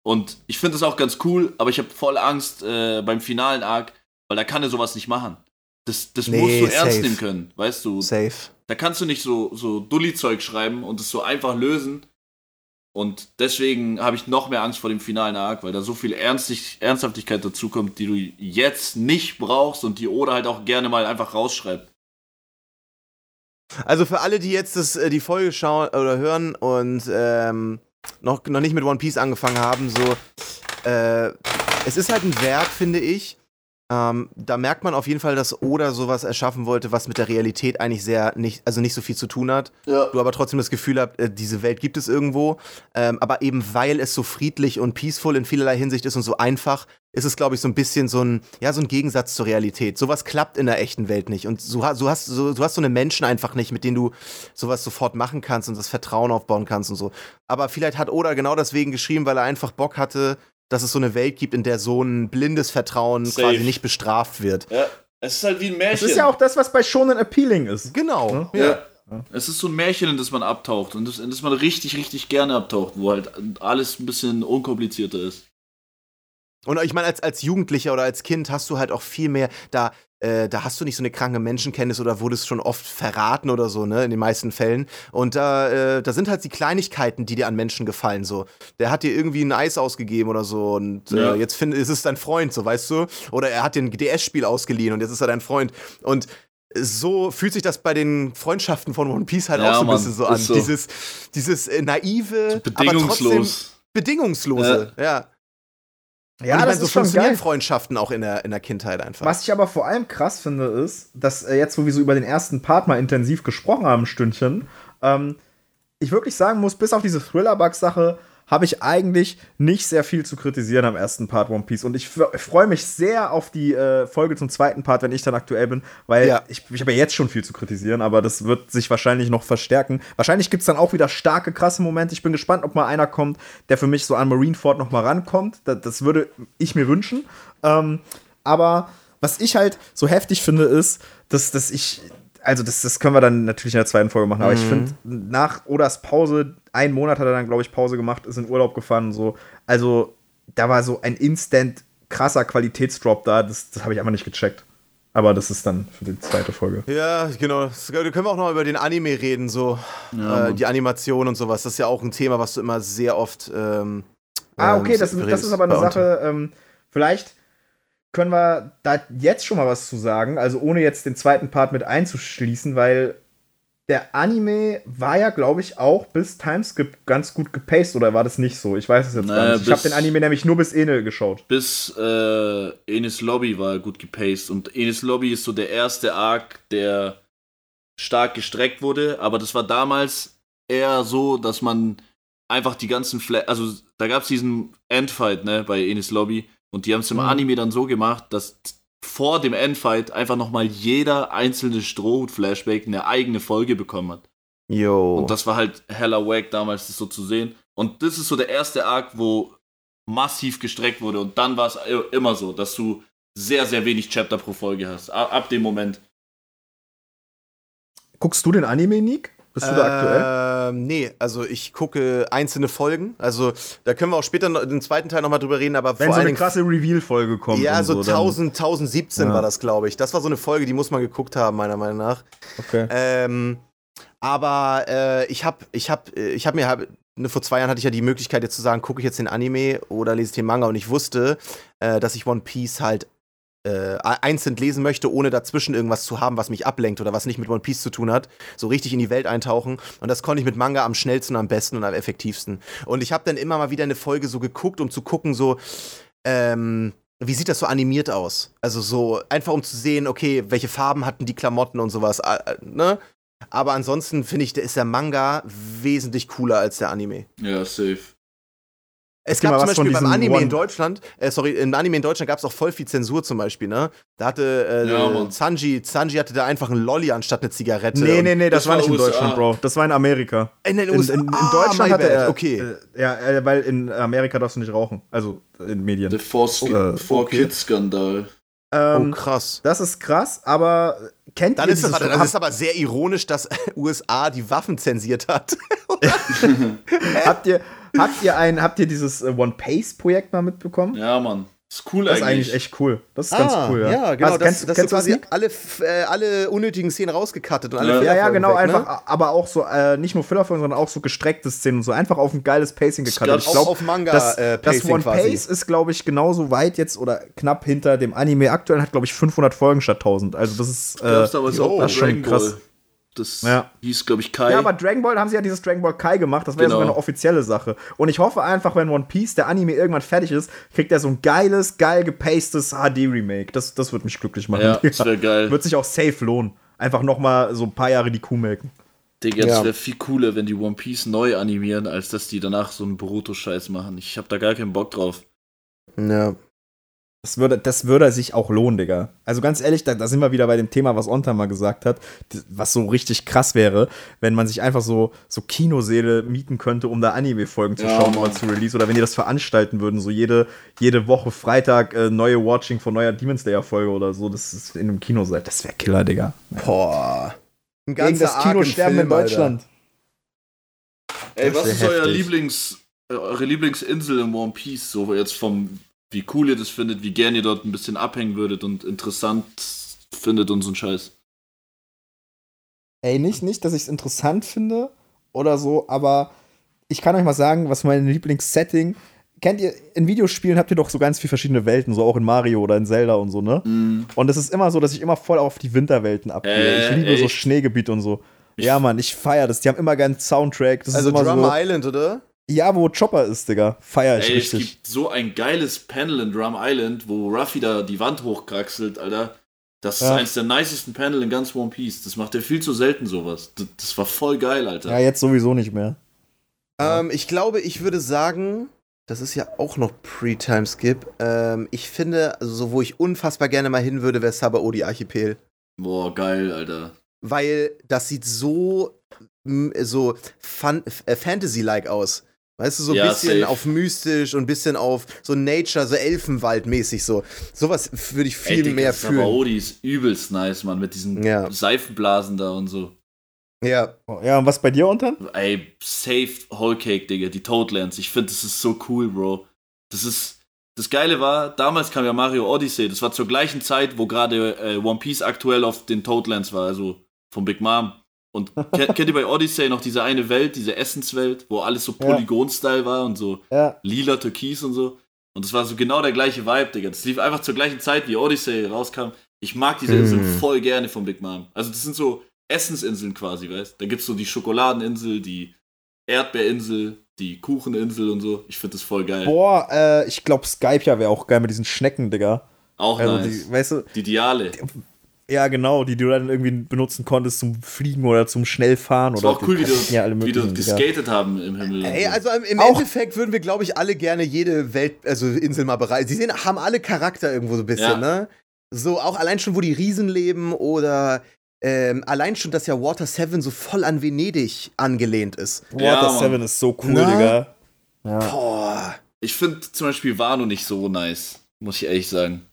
Und ich finde das auch ganz cool, aber ich habe voll Angst äh, beim finalen Arc, weil da kann er sowas nicht machen. Das, das nee, musst du ernst safe. nehmen können, weißt du? Safe. Da kannst du nicht so, so Dulli-Zeug schreiben und es so einfach lösen. Und deswegen habe ich noch mehr Angst vor dem finalen Arc, weil da so viel Ernstig Ernsthaftigkeit dazukommt, die du jetzt nicht brauchst und die Oda halt auch gerne mal einfach rausschreibt. Also für alle, die jetzt das, äh, die Folge schauen oder hören und ähm, noch, noch nicht mit One Piece angefangen haben, so, äh, es ist halt ein Werk, finde ich, ähm, da merkt man auf jeden Fall, dass Oda sowas erschaffen wollte, was mit der Realität eigentlich sehr nicht, also nicht so viel zu tun hat. Ja. Du aber trotzdem das Gefühl hast, äh, diese Welt gibt es irgendwo. Ähm, aber eben weil es so friedlich und peaceful in vielerlei Hinsicht ist und so einfach, ist es, glaube ich, so ein bisschen so ein, ja, so ein Gegensatz zur Realität. Sowas klappt in der echten Welt nicht. Und so, so hast, so, du hast so eine Menschen einfach nicht, mit denen du sowas sofort machen kannst und das Vertrauen aufbauen kannst und so. Aber vielleicht hat Oda genau deswegen geschrieben, weil er einfach Bock hatte, dass es so eine Welt gibt, in der so ein blindes Vertrauen Safe. quasi nicht bestraft wird. Ja, es ist halt wie ein Märchen. Das ist ja auch das, was bei Shonen appealing ist. Genau. Ja. ja. ja. Es ist so ein Märchen, in das man abtaucht und das, in das man richtig, richtig gerne abtaucht, wo halt alles ein bisschen unkomplizierter ist. Und ich meine, als, als Jugendlicher oder als Kind hast du halt auch viel mehr, da äh, da hast du nicht so eine kranke Menschenkenntnis oder wurdest schon oft verraten oder so, ne, in den meisten Fällen. Und da, äh, da sind halt die Kleinigkeiten, die dir an Menschen gefallen, so. Der hat dir irgendwie ein Eis ausgegeben oder so und äh, ja. jetzt find, ist es dein Freund, so, weißt du? Oder er hat dir ein DS-Spiel ausgeliehen und jetzt ist er dein Freund. Und so fühlt sich das bei den Freundschaften von One Piece halt ja, auch so ein bisschen so an. So. Dieses, dieses äh, naive, bedingungslos. bedingungslose, ja. ja. Ja, das meine, so ist funktionieren geil. Freundschaften auch in der, in der Kindheit einfach. Was ich aber vor allem krass finde, ist, dass äh, jetzt, wo wir so über den ersten Part mal intensiv gesprochen haben, ein Stündchen, ähm, ich wirklich sagen muss, bis auf diese Thriller-Bug-Sache, habe ich eigentlich nicht sehr viel zu kritisieren am ersten Part One Piece. Und ich freue mich sehr auf die äh, Folge zum zweiten Part, wenn ich dann aktuell bin, weil ja. ich, ich habe ja jetzt schon viel zu kritisieren, aber das wird sich wahrscheinlich noch verstärken. Wahrscheinlich gibt es dann auch wieder starke, krasse Momente. Ich bin gespannt, ob mal einer kommt, der für mich so an Marineford noch mal rankommt. Das, das würde ich mir wünschen. Ähm, aber was ich halt so heftig finde, ist, dass, dass ich also das, das können wir dann natürlich in der zweiten Folge machen, aber mhm. ich finde, nach Odas Pause, einen Monat hat er dann, glaube ich, Pause gemacht, ist in Urlaub gefahren und so. Also, da war so ein instant krasser Qualitätsdrop da, das, das habe ich einfach nicht gecheckt. Aber das ist dann für die zweite Folge. Ja, genau. Da können wir auch noch über den Anime reden, so ja, äh, die Animation und sowas. Das ist ja auch ein Thema, was du immer sehr oft. Ähm, ah, okay, ähm, das, das, ist aber eine Sache. Ähm, vielleicht können wir da jetzt schon mal was zu sagen, also ohne jetzt den zweiten Part mit einzuschließen, weil der Anime war ja, glaube ich, auch bis Timeskip ganz gut gepaced, oder war das nicht so? Ich weiß es jetzt naja, gar nicht. Ich habe den Anime nämlich nur bis Enel geschaut. Bis äh, Enis Lobby war gut gepaced und Enis Lobby ist so der erste Arc, der stark gestreckt wurde, aber das war damals eher so, dass man einfach die ganzen Fla also da gab es diesen Endfight, ne, bei Enis Lobby und die haben es im mhm. Anime dann so gemacht, dass vor dem Endfight einfach nochmal jeder einzelne Strohhut-Flashback eine eigene Folge bekommen hat. Jo. Und das war halt hella wack damals, das so zu sehen. Und das ist so der erste Arc, wo massiv gestreckt wurde. Und dann war es immer so, dass du sehr, sehr wenig Chapter pro Folge hast. Ab dem Moment. Guckst du den Anime, Nick? Bist du da aktuell? Ähm, nee, also ich gucke einzelne Folgen. Also da können wir auch später noch, den zweiten Teil nochmal drüber reden, aber Wenn vor so eine krasse Reveal-Folge kommt. Ja, so, so 1000, 1017 ja. war das, glaube ich. Das war so eine Folge, die muss man geguckt haben, meiner Meinung nach. Okay. Ähm, aber äh, ich habe ich hab, ich hab mir hab, ne, vor zwei Jahren hatte ich ja die Möglichkeit jetzt zu sagen, gucke ich jetzt den Anime oder lese ich den Manga und ich wusste, äh, dass ich One Piece halt äh, einzeln lesen möchte, ohne dazwischen irgendwas zu haben, was mich ablenkt oder was nicht mit One Piece zu tun hat, so richtig in die Welt eintauchen. Und das konnte ich mit Manga am schnellsten, am besten und am effektivsten. Und ich habe dann immer mal wieder eine Folge so geguckt, um zu gucken, so, ähm, wie sieht das so animiert aus? Also so einfach um zu sehen, okay, welche Farben hatten die Klamotten und sowas, äh, ne? Aber ansonsten finde ich, ist der Manga wesentlich cooler als der Anime. Ja, safe. Es gab zum Beispiel beim Anime One in Deutschland, äh, sorry, im Anime in Deutschland gab es auch voll viel Zensur zum Beispiel, ne? Da hatte äh, ja, Sanji, Sanji hatte da einfach einen Lolli anstatt eine Zigarette. Nee, nee, nee, das, das war nicht in Deutschland, Bro. Das war in Amerika. In den USA? In, in, in ah, Deutschland hatte er, okay. Äh, ja, äh, weil in Amerika darfst du nicht rauchen. Also in Medien. Der Four, oh, Four okay. Kids Skandal. Ähm, oh, krass. Das ist krass, aber kennt Dann ihr ist das, das ist aber sehr ironisch, dass <laughs> USA die Waffen zensiert hat. <laughs> habt ihr habt ihr ein, habt ihr dieses äh, One Pace Projekt mal mitbekommen? Ja, Mann. Das ist cool das ist eigentlich. echt cool. Das ist ah, ganz cool, ja. Ja, genau. Also, kennst, das, kennst du quasi alle, äh, alle unnötigen Szenen rausgekattet und alle Ja, ja, genau. Weg, ne? einfach, ne? aber auch so, äh, nicht nur Fillerfolgen, sondern auch so gestreckte Szenen und so. Einfach auf ein geiles Pacing gekattet. Ich glaube, auf Manga das, äh, das One quasi. Pace ist, glaube ich, genauso weit jetzt oder knapp hinter dem Anime. Aktuell hat, glaube ich, 500 Folgen statt 1000. Also, das ist, äh, das ist, oh, das ist schon krass. Das ja. hieß, glaube ich, Kai. Ja, aber Dragon Ball haben sie ja dieses Dragon Ball Kai gemacht. Das wäre genau. sogar eine offizielle Sache. Und ich hoffe einfach, wenn One Piece, der Anime, irgendwann fertig ist, kriegt er so ein geiles, geil gepastedes HD-Remake. Das, das wird mich glücklich machen. Ja, <laughs> das wäre geil. Wird sich auch safe lohnen. Einfach noch mal so ein paar Jahre die Kuh melken. Digga, das wäre viel cooler, wenn die One Piece neu animieren, als dass die danach so einen Boruto-Scheiß machen. Ich habe da gar keinen Bock drauf. Ja, das würde, das würde sich auch lohnen, Digga. Also ganz ehrlich, da, da sind wir wieder bei dem Thema, was Onta mal gesagt hat, was so richtig krass wäre, wenn man sich einfach so, so Kinoseele mieten könnte, um da Anime-Folgen zu ja, schauen oder zu release. Oder wenn die das veranstalten würden, so jede, jede Woche Freitag äh, neue Watching von neuer Demon Slayer-Folge oder so, das ist in einem Kino seid. Das wäre Killer, Digga. Boah. Ein Gegen das Kino sterben in Deutschland. Alter. Ey, was ist euer Lieblings, eure Lieblingsinsel in One Piece, so jetzt vom wie cool ihr das findet, wie gern ihr dort ein bisschen abhängen würdet und interessant findet und so ein Scheiß. Ey, nicht, nicht, dass ich es interessant finde oder so, aber ich kann euch mal sagen, was mein Lieblingssetting kennt ihr, in Videospielen habt ihr doch so ganz viele verschiedene Welten, so auch in Mario oder in Zelda und so, ne? Mm. Und es ist immer so, dass ich immer voll auf die Winterwelten abgehe. Äh, ich liebe echt? so Schneegebiet und so. Ich ja, Mann, ich feiere das. Die haben immer gern Soundtrack. Das also Drum so, Island, oder? Ja, wo Chopper ist, Digga. Feier ich Ey, richtig. Es gibt so ein geiles Panel in Drum Island, wo Ruffy da die Wand hochkraxelt, Alter. Das ja. ist eines der nicesten Panel in ganz One Piece. Das macht er viel zu selten sowas. Das, das war voll geil, Alter. Ja, jetzt sowieso nicht mehr. Ähm, ich glaube, ich würde sagen, das ist ja auch noch Pre-Time Skip. Ähm, ich finde, also so, wo ich unfassbar gerne mal hin würde, wäre Sabaody Archipel. Boah, geil, Alter. Weil das sieht so, so äh, Fantasy-like aus. Weißt du, so ein ja, bisschen safe. auf mystisch und ein bisschen auf so Nature, so Elfenwald-mäßig so. Sowas würde ich viel Ey, mehr fühlen. Sabaody ist übelst nice, Mann, mit diesen ja. Seifenblasen da und so. Ja. Ja, und was bei dir unter? Ey, safe Whole Cake, Digga, die Toadlands. Ich finde, das ist so cool, Bro. Das ist. Das Geile war, damals kam ja Mario Odyssey. Das war zur gleichen Zeit, wo gerade äh, One Piece aktuell auf den Toadlands war, also von Big Mom. Und kennt, ihr bei Odyssey noch diese eine Welt, diese Essenswelt, wo alles so Polygon-Style war und so ja. lila, türkis und so? Und das war so genau der gleiche Vibe, Digga. Das lief einfach zur gleichen Zeit, wie Odyssey rauskam. Ich mag diese Insel mm. voll gerne von Big Mom. Also das sind so Essensinseln quasi, weißt Da gibt's so die Schokoladeninsel, die Erdbeerinsel, die Kucheninsel und so. Ich finde das voll geil. Boah, äh, ich glaube Skype ja wäre auch geil mit diesen Schnecken, Digga. Auch also nice. Die, weißt du, die Diale. Ja, genau, die du dann irgendwie benutzen konntest zum Fliegen oder zum Schnellfahren. Das war auch cool, wie du, ja wie du geskatet ja. haben im Himmel. Ey, also im, Endeffekt würden wir, glaube ich, alle gerne jede Welt, also Insel mal bereisen. Sie sehen, haben alle Charakter irgendwo so ein bisschen, ja. ne? So auch allein schon, wo die Riesen leben oder ähm, allein schon, dass ja Water 7 so voll an Venedig angelehnt ist. Water 7 ist so cool, Na? Digga. Ja. Boah. Ich finde zum Beispiel Wano nicht so nice, muss ich ehrlich sagen.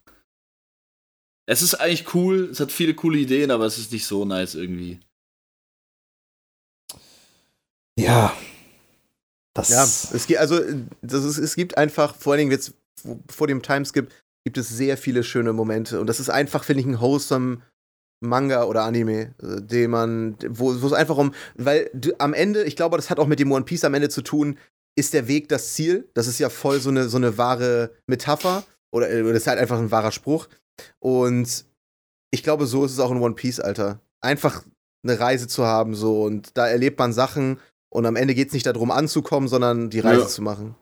Es ist eigentlich cool, es hat viele coole Ideen, aber es ist nicht so nice irgendwie. Ja. Das ja, es gibt, also, das ist, es gibt einfach, vor allen Dingen jetzt vor dem Timeskip, gibt es sehr viele schöne Momente. Und das ist einfach, finde ich, ein wholesome Manga oder Anime, äh, den man, wo, es einfach um, weil am Ende, ich glaube, das hat auch mit dem One Piece am Ende zu tun, ist der Weg das Ziel. Das ist ja voll so eine, so eine wahre Metapher oder, oder das ist halt einfach ein wahrer Spruch. Und ich glaube, so ist es auch in One Piece, Alter. Einfach eine Reise zu haben, so und da erlebt man Sachen und am Ende geht es nicht darum anzukommen, sondern die Reise ja. zu machen.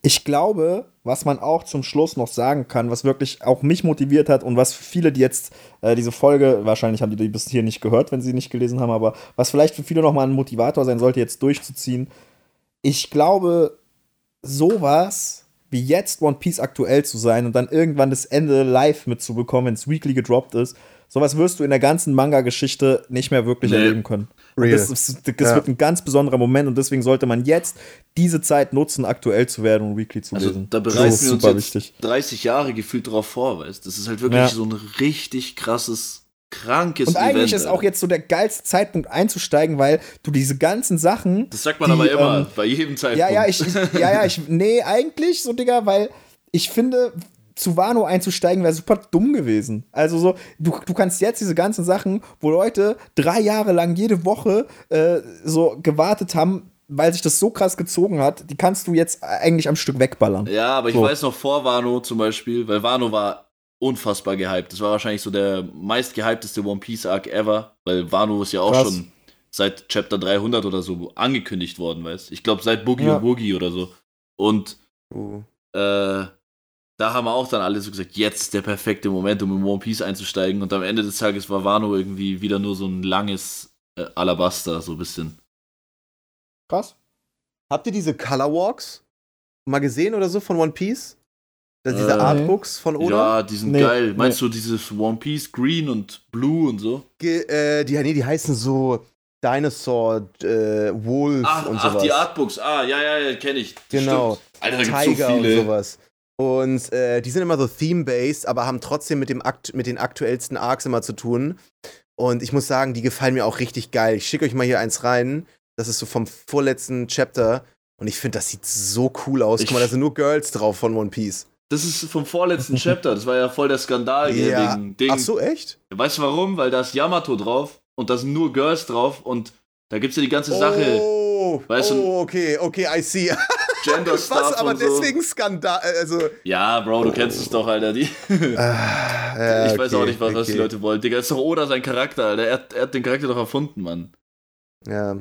Ich glaube, was man auch zum Schluss noch sagen kann, was wirklich auch mich motiviert hat und was viele, die jetzt äh, diese Folge, wahrscheinlich haben die die bis hier nicht gehört, wenn sie nicht gelesen haben, aber was vielleicht für viele nochmal ein Motivator sein sollte, jetzt durchzuziehen. Ich glaube, sowas wie jetzt One Piece aktuell zu sein und dann irgendwann das Ende live mitzubekommen, wenn es weekly gedroppt ist, sowas wirst du in der ganzen Manga-Geschichte nicht mehr wirklich nee. erleben können. Das, das, das ja. wird ein ganz besonderer Moment und deswegen sollte man jetzt diese Zeit nutzen, aktuell zu werden und weekly zu also, lesen. Da bereiten wir uns jetzt wichtig. 30 Jahre gefühlt darauf vor, weißt Das ist halt wirklich ja. so ein richtig krasses krankes Und eigentlich Event, ist auch jetzt so der geilste Zeitpunkt einzusteigen, weil du diese ganzen Sachen. Das sagt man die, aber immer, ähm, bei jedem Zeitpunkt. Ja, ja, ich, ja, ja, ich, <laughs> nee, eigentlich so, Digga, weil ich finde, zu Wano einzusteigen wäre super dumm gewesen. Also so, du, du kannst jetzt diese ganzen Sachen, wo Leute drei Jahre lang jede Woche äh, so gewartet haben, weil sich das so krass gezogen hat, die kannst du jetzt eigentlich am Stück wegballern. Ja, aber ich so. weiß noch vor Wano zum Beispiel, weil Wano war unfassbar gehypt. Das war wahrscheinlich so der meist gehypteste One Piece Arc ever, weil Wano ist ja auch Krass. schon seit Chapter 300 oder so angekündigt worden, weißt Ich glaube seit Boogie ja. und Boogie oder so. Und uh. äh, da haben wir auch dann alle so gesagt, jetzt der perfekte Moment, um in One Piece einzusteigen. Und am Ende des Tages war Wano irgendwie wieder nur so ein langes äh, Alabaster, so ein bisschen. Krass. Habt ihr diese Color Walks mal gesehen oder so von One Piece? Das diese äh, Artbooks von Oda? Ja, die sind nee, geil. Meinst nee. du dieses One Piece Green und Blue und so? Ge äh, die, nee, die heißen so Dinosaur, äh, Wolf ach, und sowas. Ach, die Artbooks. Ah, ja, ja, ja, kenne ich. genau. Alter, da Tiger so viele. und sowas. Und äh, die sind immer so theme-based, aber haben trotzdem mit, dem Akt mit den aktuellsten Arcs immer zu tun. Und ich muss sagen, die gefallen mir auch richtig geil. Ich schicke euch mal hier eins rein. Das ist so vom vorletzten Chapter. Und ich finde, das sieht so cool aus. Ich Guck mal, da sind nur Girls drauf von One Piece. Das ist vom vorletzten <laughs> Chapter. Das war ja voll der Skandal hier ja. wegen Ding. Ach so, echt? Weißt du warum? Weil da ist Yamato drauf und da sind nur Girls drauf und da gibt's ja die ganze Sache. Oh, weißt du? oh okay, okay, I see. <laughs> Gender Was, aber so. deswegen Skandal, also. Ja, Bro, du kennst es doch, Alter. Die, Ah, <laughs> ich weiß auch nicht, was, was die okay. Leute wollen. Digga, ist doch Oda sein Charakter, Alter. Er, er hat den Charakter doch erfunden, Mann. Ja.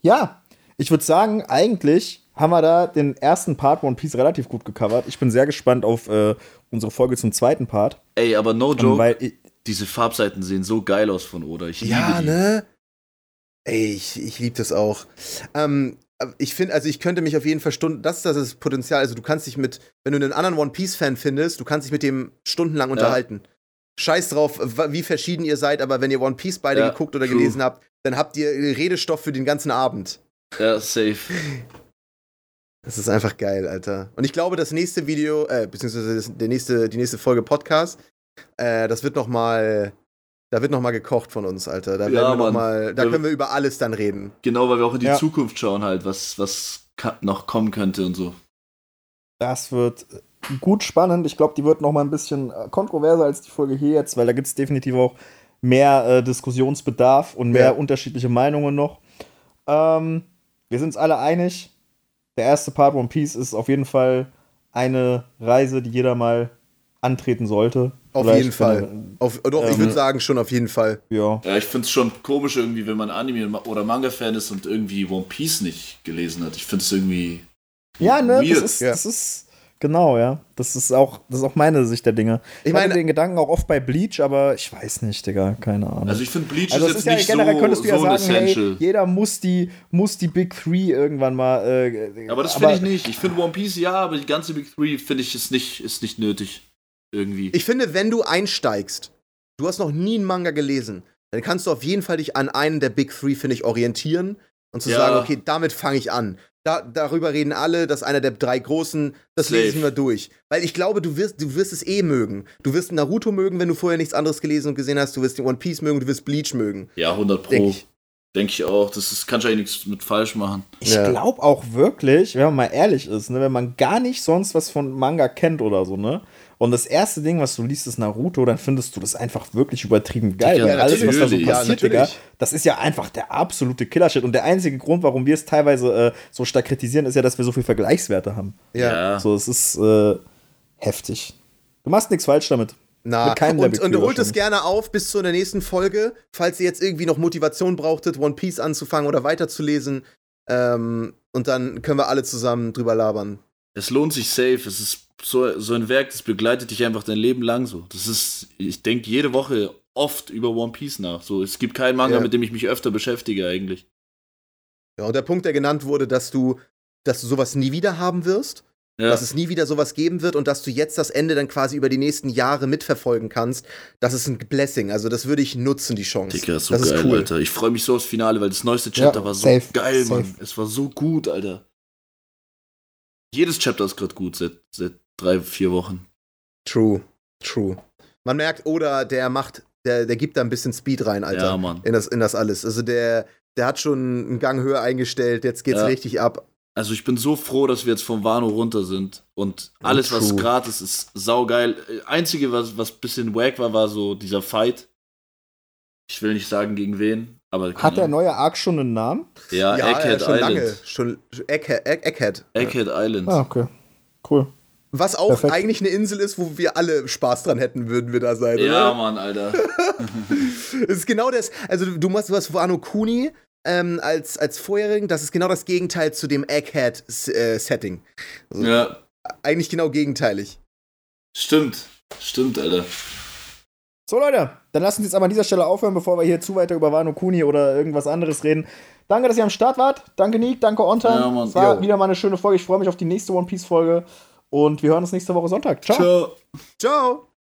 Ja, ich würde sagen, eigentlich haben wir da den ersten Part One Piece relativ gut gecovert. Ich bin sehr gespannt auf äh, unsere Folge zum zweiten Part. Ey, aber no Ähm, joke, weil ich, diese Farbseiten sehen so geil aus von Oda. Ich Ja, liebe die. ne? Ey, ich, ich liebe das auch. Ähm, ich finde, also ich könnte mich auf jeden Fall Stunden, das ist das, ist Potenzial, also du kannst dich mit, wenn du einen anderen One Piece Fan findest, du kannst dich mit dem stundenlang unterhalten. Scheiß drauf, wie verschieden ihr seid, aber wenn ihr One Piece beide Ja, geguckt oder true. gelesen habt, dann habt ihr Redestoff für den ganzen Abend. Ja, safe. <laughs> Das ist einfach geil, Alter. Und ich glaube, das nächste Video, äh, beziehungsweise das, der nächste, die nächste Folge Podcast, äh, das wird noch mal, da wird noch mal gekocht von uns, Alter. Da, Ja, werden wir noch Mann. mal, da können wir über alles dann reden. Genau, weil wir auch in die Ja. Zukunft schauen halt, was, was noch kommen könnte und so. das wird gut spannend. Ich glaube, die wird noch mal ein bisschen äh, kontroverser als die Folge hier jetzt, weil da gibt es definitiv auch mehr äh, Diskussionsbedarf und mehr Ja. unterschiedliche Meinungen noch. Ähm, wir sind uns alle einig. Der erste Part One Piece ist auf jeden Fall eine Reise, die jeder mal antreten sollte. Auf Vielleicht, jeden Fall. wenn Auf, doch, ich Ähm, würde sagen, schon auf jeden Fall. Ja. Ja, ich find's schon komisch irgendwie, wenn man Anime- oder Manga-Fan ist und irgendwie One Piece nicht gelesen hat. Ich find's irgendwie. Ja, ne, Weird. das ist, Ja. das ist genau, ja. Das ist auch, das ist auch meine Sicht der Dinge. Ich Ich meine den Gedanken auch oft bei Bleach, aber ich weiß nicht, Digga, keine Ahnung. Also ich finde Bleach Also ist das jetzt ist ja nicht generell so, könntest du ja so sagen, hey, essential. jeder muss die, muss die Big Three irgendwann mal. Äh, aber das finde ich nicht. Ich finde One Piece ja, aber die ganze Big Three finde ich ist nicht, ist nicht nötig. Irgendwie. Ich finde, wenn du einsteigst, du hast noch nie einen Manga gelesen, dann kannst du auf jeden Fall dich an einen der Big Three, finde ich, orientieren und zu Ja. sagen, okay, damit fange ich an. Da, darüber reden alle, das ist einer der drei großen, das Safe. lese ich mir durch. Weil ich glaube, du wirst, du wirst es eh mögen. Du wirst Naruto mögen, wenn du vorher nichts anderes gelesen und gesehen hast. Du wirst den One Piece mögen, du wirst Bleach mögen. ja, 100 Pro. Denk Denke ich. ich. auch. Das ist, kann ich eigentlich nichts mit falsch machen. Ich Ja. glaube auch wirklich, wenn man mal ehrlich ist, ne, wenn man gar nicht sonst was von Manga kennt oder so, ne? Und das erste Ding, was du liest, ist Naruto, dann findest du das einfach wirklich übertrieben geil. Weil alles, was da so natürlich. Ja, passiert, Digga, das ist ja einfach der absolute Killershit. Und der einzige Grund, warum wir es teilweise äh, so stark kritisieren, ist ja, dass wir so viel Vergleichswerte haben. Ja. So, es ist äh, heftig. Du machst nichts falsch damit. Na, Mit keinem und, und holt es gerne auf bis zu der nächsten Folge, falls ihr jetzt irgendwie noch Motivation brauchtet, One Piece anzufangen oder weiterzulesen. Ähm, und dann können wir alle zusammen drüber labern. Es lohnt sich safe. Es ist so, so ein Werk, das begleitet dich einfach dein Leben lang so. Das ist, ich denke jede Woche oft über One Piece nach. So, es gibt keinen Manga, Ja. mit dem ich mich öfter beschäftige eigentlich. Ja, und der Punkt, der genannt wurde, dass du, dass du sowas nie wieder haben wirst, Ja. dass es nie wieder sowas geben wird und dass du jetzt das Ende dann quasi über die nächsten Jahre mitverfolgen kannst, das ist ein Blessing. Also das würde ich nutzen, die Chance. Digga, ist so das geil, ist cool. Alter. Ich freue mich so aufs Finale, weil das neueste Chapter Ja, war so safe, geil, safe. Mann. Es war so gut, Alter. Jedes Chapter ist gerade gut seit, seit drei, vier Wochen. True, true. Man merkt, oder der macht, der, der gibt da ein bisschen Speed rein, Alter. Ja, Mann. In das, in das alles. Also der, der hat schon einen Gang höher eingestellt, jetzt geht's Ja. richtig ab. Also ich bin so froh, dass wir jetzt vom Wano runter sind. Und alles, was gratis ist, saugeil. Einzige, was, was bisschen wack war, war so dieser Fight. Ich will nicht sagen, gegen wen, aber. Hat der neue Arc schon einen Namen? Ja, ja, Egghead schon Island. lange. Schon Egghead. Egg, Egghead. Egghead Island. Ah, okay. Cool. Was auch Perfekt. eigentlich eine Insel ist, wo wir alle Spaß dran hätten, würden wir da sein, Ja, oder? Mann, Alter. <laughs> Es ist genau das. Also, du machst was Wano Kuni ähm, als, als vorherigen. Das ist genau das Gegenteil zu dem Egghead-Setting. ja, Eigentlich genau gegenteilig. stimmt. Stimmt, Alter. So, Leute, dann lasst uns jetzt aber an dieser Stelle aufhören, bevor wir hier zu weiter über Wano Kuni oder irgendwas anderes reden. Danke, dass ihr am Start wart. Danke, Nick. Danke, Ontan. Ja, Mann. es war Jo. wieder mal eine schöne Folge. Ich freue mich auf die nächste One Piece-Folge. Und wir hören uns nächste Woche Sonntag. Ciao. Ciao. Ciao!